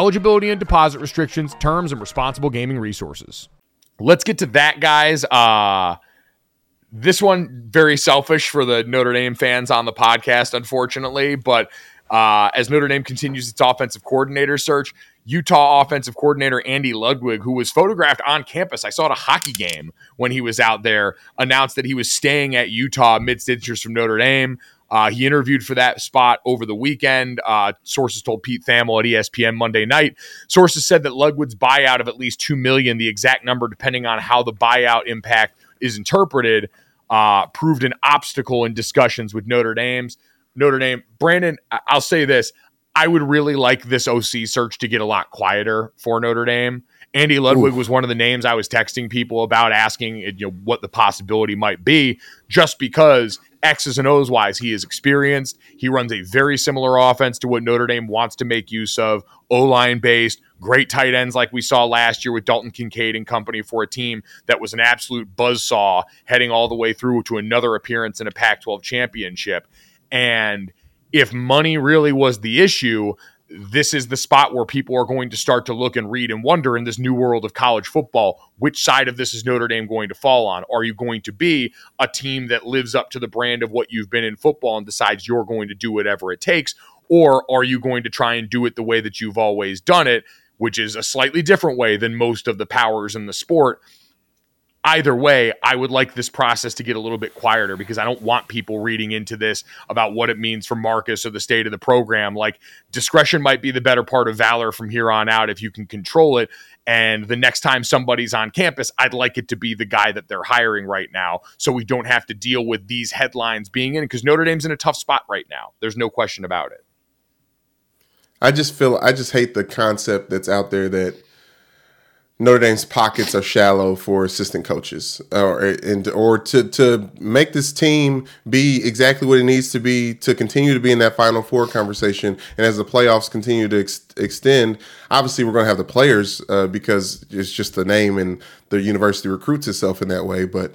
Speaker 6: eligibility and deposit restrictions, terms, and responsible gaming resources.
Speaker 1: let's get to that, guys. Uh, this one very selfish for the Notre Dame fans on the podcast, unfortunately. But uh, as Notre Dame continues its offensive coordinator search, Utah offensive coordinator Andy Ludwig, who was photographed on campus, I saw at a hockey game when he was out there, announced that he was staying at Utah amidst interest from Notre Dame. Uh, he interviewed for that spot over the weekend. Uh, sources told Pete Thamel at ESPN Monday night. Sources said that Ludwig's buyout of at least two million, the exact number depending on how the buyout impact is interpreted, uh, proved an obstacle in discussions with Notre Dame's Notre Dame. Brandon, I- I'll say this: I would really like this OC search to get a lot quieter for Notre Dame. Andy Ludwig was one of the names I was texting people about, asking you know what the possibility might be, just because X's and O's wise, he is experienced. He runs a very similar offense to what Notre Dame wants to make use of. O line based, great tight ends like we saw last year with Dalton Kincaid and company for a team that was an absolute buzzsaw heading all the way through to another appearance in a Pac 12 championship. And if money really was the issue, this is the spot where people are going to start to look and read and wonder in this new world of college football which side of this is Notre Dame going to fall on? Are you going to be a team that lives up to the brand of what you've been in football and decides you're going to do whatever it takes? Or are you going to try and do it the way that you've always done it, which is a slightly different way than most of the powers in the sport? Either way, I would like this process to get a little bit quieter because I don't want people reading into this about what it means for Marcus or the state of the program. Like discretion might be the better part of valor from here on out if you can control it. And the next time somebody's on campus, I'd like it to be the guy that they're hiring right now so we don't have to deal with these headlines being in because Notre Dame's in a tough spot right now. There's no question about it.
Speaker 4: I just feel I just hate the concept that's out there that Notre Dame's pockets are shallow for assistant coaches, or and or to to make this team be exactly what it needs to be to continue to be in that Final Four conversation. And as the playoffs continue to ex- extend, obviously we're going to have the players uh, because it's just the name and the university recruits itself in that way. But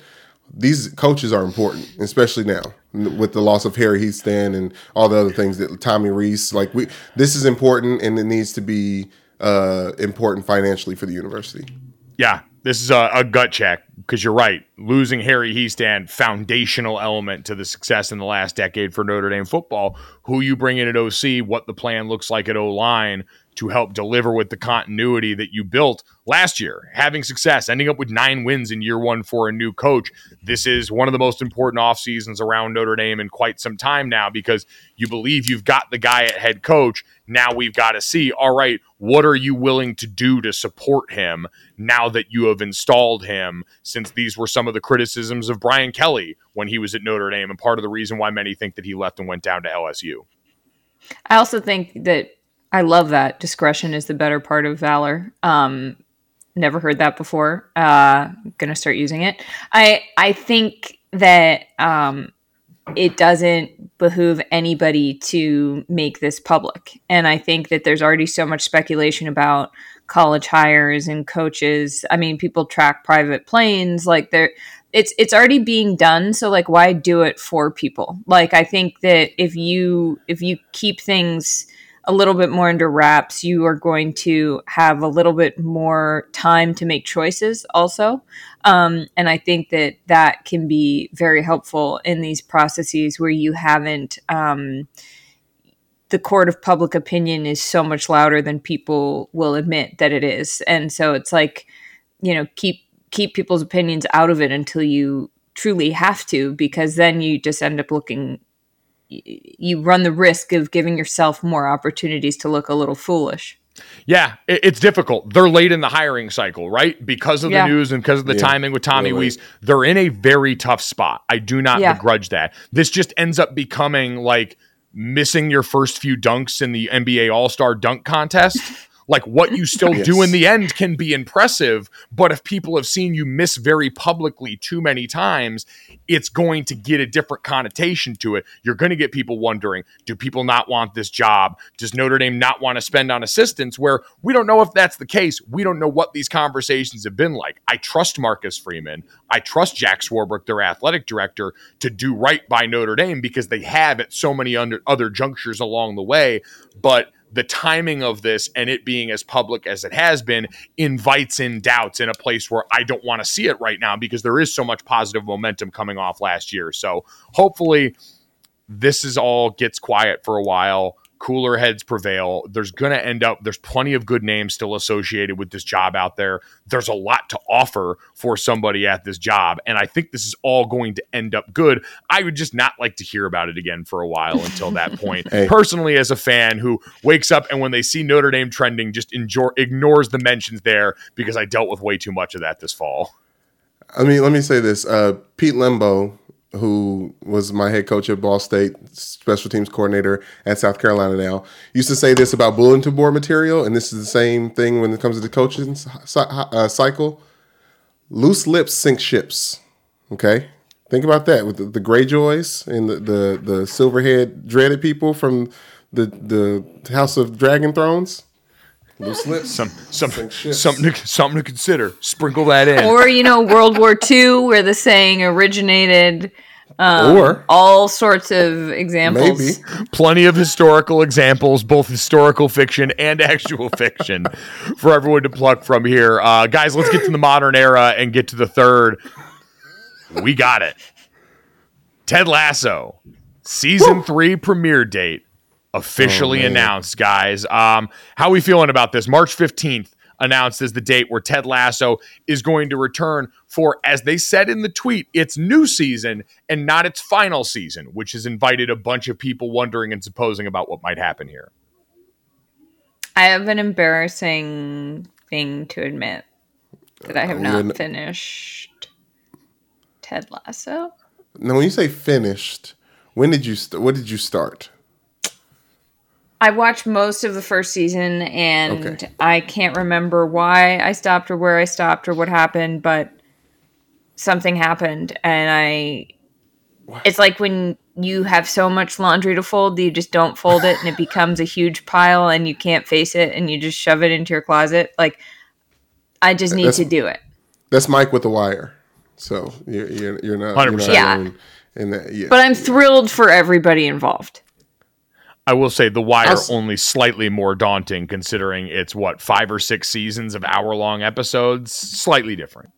Speaker 4: these coaches are important, especially now with the loss of Harry Hiestand and all the other things that Tommy Rees. Like we, this is important, and it needs to be uh, important financially for the university.
Speaker 1: Yeah, this is a, a gut check because you're right. Losing Harry Hiestand, foundational element to the success in the last decade for Notre Dame football. Who you bring in at OC, what the plan looks like at O line to help deliver with the continuity that you built last year, having success, ending up with nine wins in year one for a new coach. This is one of the most important off seasons around Notre Dame in quite some time now because you believe you've got the guy at head coach. Now we've got to see, all right, what are you willing to do to support him now that you have installed him? Since these were some of the criticisms of Brian Kelly when he was at Notre Dame, and part of the reason why many think that he left and went down to LSU.
Speaker 3: I also think that I love that discretion is the better part of valor. Um, never heard that before. Uh, gonna start using it. I I think that um, it doesn't behoove anybody to make this public, and I think that there's already so much speculation about college hires and coaches. I mean, people track private planes, like they're it's it's already being done so like why do it for people like i think that if you if you keep things a little bit more under wraps you are going to have a little bit more time to make choices also. Um, and i think that that can be very helpful in these processes where you haven't um, the court of public opinion is so much louder than people will admit that it is. And so it's like you know keep keep people's opinions out of it until you truly have to because then you just end up looking you run the risk of giving yourself more opportunities to look a little foolish
Speaker 1: Yeah, it's difficult. They're late in the hiring cycle, right? Because of
Speaker 3: Yeah.
Speaker 1: the news and because of the
Speaker 4: Yeah,
Speaker 1: timing with Tommy
Speaker 4: really.
Speaker 1: Weiss, they're in a very tough spot. I do not
Speaker 3: Yeah.
Speaker 1: begrudge that. This just ends up becoming like missing your first few dunks in the NBA All Star dunk contest. <laughs> Like what you still do in the end can be impressive, but if people have seen you miss very publicly too many times, it's going to get a different connotation to it. You're going to get people wondering, do people not want this job? Does Notre Dame not want to spend on assistants? Where we don't know if that's the case. We don't know what these conversations have been like. I trust Marcus Freeman. I trust Jack Swarbrick, their athletic director, to do right by Notre Dame because they have at so many under, other junctures along the way. But the timing of this and it being as public as it has been invites in doubts in a place where I don't want to see it right now because there is so much positive momentum coming off last year. So hopefully this is all gets quiet for a while cooler heads prevail there's going to end up there's plenty of good names still associated with this job out there there's a lot to offer for somebody at this job and i think this is all going to end up good i would just not like to hear about it again for a while until that <laughs> point
Speaker 4: Hey.
Speaker 1: personally as a fan who wakes up and when they see notre dame trending just enjoy, ignores the mentions there because i dealt with way too much of that this fall
Speaker 4: I mean, let me say this. Uh, Pete Lembo, who was my head coach at Ball State, special teams coordinator at South Carolina now, used to say this about bulletin board material, and this is the same thing when it comes to the coaching uh, cycle. Loose lips sink ships. Okay, think about that with the, the Greyjoys and the, the the silverhead dreaded people from the the House of Dragon Thrones. Loose <laughs> lips.
Speaker 1: some some something to, something to consider sprinkle that in
Speaker 3: Or you know, World War II, where the saying originated.
Speaker 4: Or
Speaker 3: All sorts of examples.
Speaker 4: maybe
Speaker 1: plenty of historical examples, both historical fiction and actual <laughs> fiction, for everyone to pluck from here. Uh, guys, let's get to the modern era and get to the third. We got it. Ted Lasso, season three premiere date officially
Speaker 4: Oh,
Speaker 1: announced, guys. Um, how we feeling about this? March 15th announced as the date where Ted Lasso is going to return for, as they said in the tweet, its new season and not its final season, which has invited a bunch of people wondering and supposing about what might happen here.
Speaker 3: I have an embarrassing thing to admit that I have
Speaker 4: You're
Speaker 3: not finished Ted Lasso.
Speaker 4: Now, when you say finished, when did you st- what did you start?
Speaker 3: I watched most of the first season and
Speaker 4: Okay.
Speaker 3: I can't remember why I stopped or where I stopped or what happened, but something happened and I it's like when you have so much laundry to fold that you just don't fold it and it <laughs> becomes a huge pile and you can't face it and you just shove it into your closet. Like I just need
Speaker 4: That's-
Speaker 3: to do it.
Speaker 4: That's Mike with the wire. So you're you're, you're not
Speaker 1: 100%.
Speaker 4: You're not
Speaker 3: Yeah.
Speaker 4: alone in that. Yeah.
Speaker 3: But I'm thrilled for everybody involved.
Speaker 1: I will say The Wire
Speaker 4: I'll s-
Speaker 1: only slightly more daunting considering it's what five or six seasons of hour long episodes. Slightly different.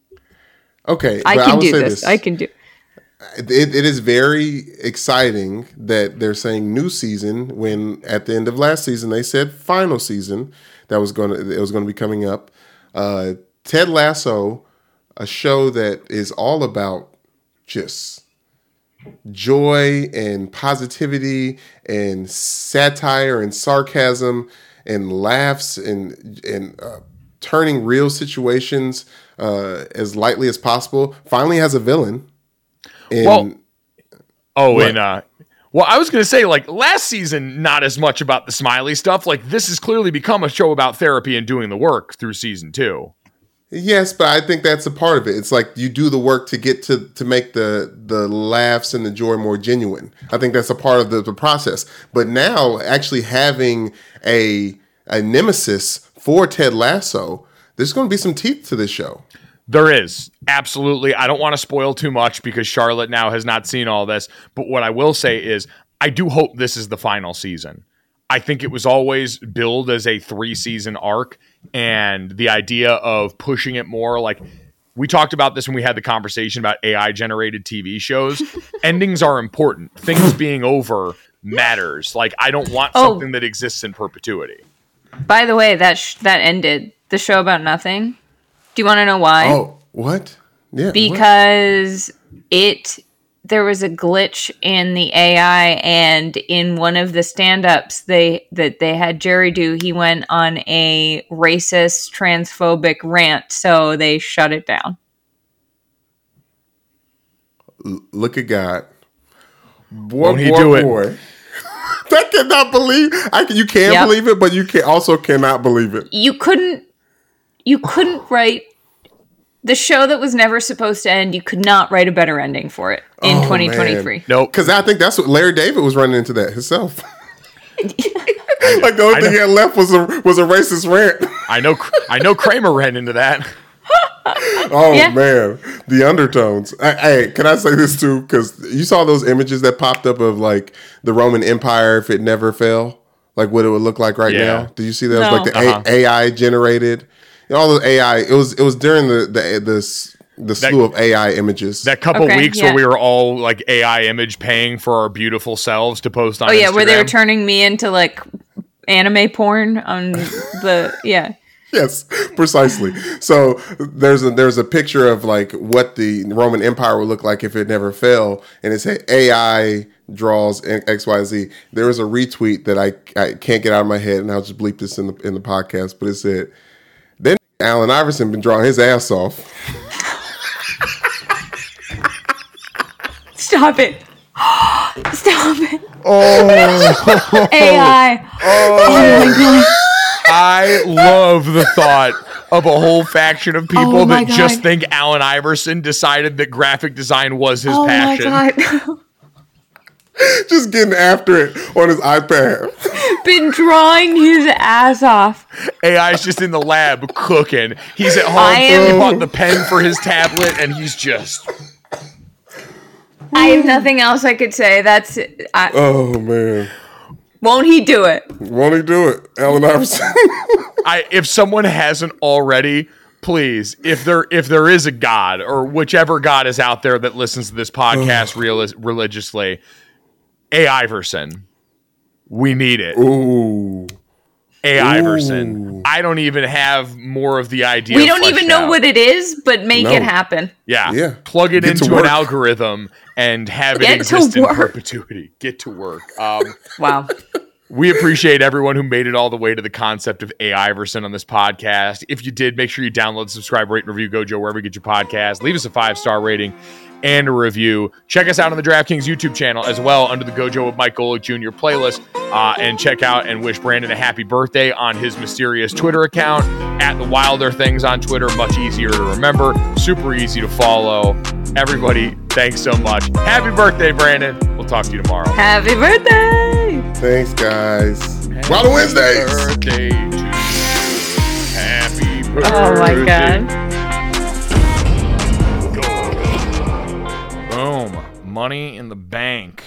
Speaker 4: okay,
Speaker 3: I
Speaker 4: but
Speaker 3: can
Speaker 4: will
Speaker 3: do
Speaker 4: say
Speaker 3: this. I can do
Speaker 4: It, it is very exciting that they're saying new season when at the end of last season they said final season that was going to it was going to be coming up. Uh, Ted Lasso, a show that is all about just joy and positivity and satire and sarcasm and laughs and and uh, turning real situations uh, as lightly as possible. Finally has a villain. And
Speaker 1: Well- Oh,
Speaker 4: What?
Speaker 1: and uh well, I was gonna say, like last season, not as much about the smiley stuff. Like this has clearly become a show about therapy and doing the work through season two.
Speaker 4: Yes, but I think that's a part of it. It's like you do the work to get to to make the the laughs and the joy more genuine. I think that's a part of the, the process. But now, actually having a a nemesis for Ted Lasso, there's going to be some teeth to this show.
Speaker 1: There is absolutely. I don't want to spoil too much because Charlotte now has not seen all this. But what I will say is, I do hope this is the final season. I think it was always billed as a three season arc, and the idea of pushing it more like we talked about this when we had the conversation about AI generated TV shows. <laughs> Endings are important. Things being over matters. Like I don't want
Speaker 3: Oh.
Speaker 1: something that exists in perpetuity.
Speaker 3: By the way, that sh- that ended the show about nothing. Do you want to know why?
Speaker 4: Oh, what? Yeah. what?
Speaker 3: because it there was a glitch in the AI and in one of the stand-ups they that they had Jerry do he went on a racist transphobic rant so they shut it down.
Speaker 4: look at God. Boy,
Speaker 1: Won't he
Speaker 4: boy,
Speaker 1: do it?
Speaker 4: boy. <laughs> I cannot believe. I you can
Speaker 3: Yep.
Speaker 4: believe it, but you can also cannot believe it.
Speaker 3: You couldn't you couldn't write the show that was never supposed to end you could not write a better ending for it in
Speaker 4: Oh,
Speaker 3: 2023.
Speaker 4: man.
Speaker 1: Nope.
Speaker 4: Because I think that's what Larry David was running into that himself. <laughs> like the only
Speaker 1: I
Speaker 4: thing he had left was a was a racist rant.
Speaker 1: I know. I know. Kramer ran into that. <laughs>
Speaker 4: Oh
Speaker 3: Yeah.
Speaker 4: man, the undertones. Hey, can I say this too? Because you saw those images that popped up of like the Roman Empire if it never fell. like what it would look like right
Speaker 1: Yeah.
Speaker 4: now. Did you see that? It was
Speaker 3: No.
Speaker 4: like the
Speaker 1: Uh-huh.
Speaker 4: A- AI generated, you know, all the AI. It was it was during the the the, s- the slew of AI images.
Speaker 1: That couple
Speaker 3: Okay,
Speaker 1: weeks
Speaker 3: yeah.
Speaker 1: where we were all like AI image paying for our beautiful selves to post on
Speaker 3: Oh yeah, where they were turning me into like anime porn on the <laughs> yeah.
Speaker 4: yes, precisely. So there's a there's a picture of like what the Roman Empire would look like if it never fell, and it said AI draws X Y Z. There was a retweet that I I can't get out of my head, and I'll just bleep this in the in the podcast. But it said, then Allen Iverson been drawing his ass off.
Speaker 3: Stop it. <gasps> Stop it. Oh. AI. Oh my God!
Speaker 1: I love the thought of a whole faction of people
Speaker 3: Oh my
Speaker 1: that just think Allen Iverson decided that graphic design was his
Speaker 3: Oh my
Speaker 1: passion. <laughs>
Speaker 3: god. <laughs>
Speaker 4: just getting after it on his iPad. <laughs>
Speaker 3: Been drawing his ass off.
Speaker 1: AI's just in the lab cooking. He's at home.
Speaker 3: I am-
Speaker 1: He bought the pen for his tablet, and he's just.
Speaker 3: I have nothing else I could say. That's I,
Speaker 4: Oh man,
Speaker 3: won't he do it?
Speaker 4: won't he do it, Allen Iverson? <laughs>
Speaker 1: I if someone hasn't already, please, if there if there is a God or whichever God is out there that listens to this <sighs> podcast reali- religiously, A. Iverson, we need it.
Speaker 4: Ooh,
Speaker 1: A. Iverson. I don't even have more of the idea.
Speaker 3: We don't
Speaker 1: fleshed
Speaker 3: even know
Speaker 1: out.
Speaker 3: what it is, but make
Speaker 4: No.
Speaker 3: it happen.
Speaker 1: Yeah.
Speaker 4: Yeah.
Speaker 1: Plug it
Speaker 4: Get
Speaker 1: into an algorithm and have
Speaker 3: Get
Speaker 1: it
Speaker 3: to
Speaker 1: exist in perpetuity. Get to work. Um, <laughs>
Speaker 3: Wow.
Speaker 1: we appreciate everyone who made it all the way to the concept of A. Iverson on this podcast. If you did, make sure you download, subscribe, rate, and review Gojo wherever you get your podcast. Leave us a five star rating and a review. Check us out on the DraftKings YouTube channel as well under the Gojo with Mike Golic Jr. playlist. Uh, and check out and wish Brandon a happy birthday on his mysterious Twitter account at the Wilder Things on Twitter. Much easier to remember, super easy to follow. Everybody, thanks so much. Happy birthday, Brandon. We'll talk to you tomorrow.
Speaker 3: Happy birthday.
Speaker 4: thanks guys. Wild Wednesdays.
Speaker 1: Birthday to you. Happy birthday.
Speaker 3: Oh my god.
Speaker 1: money in the bank.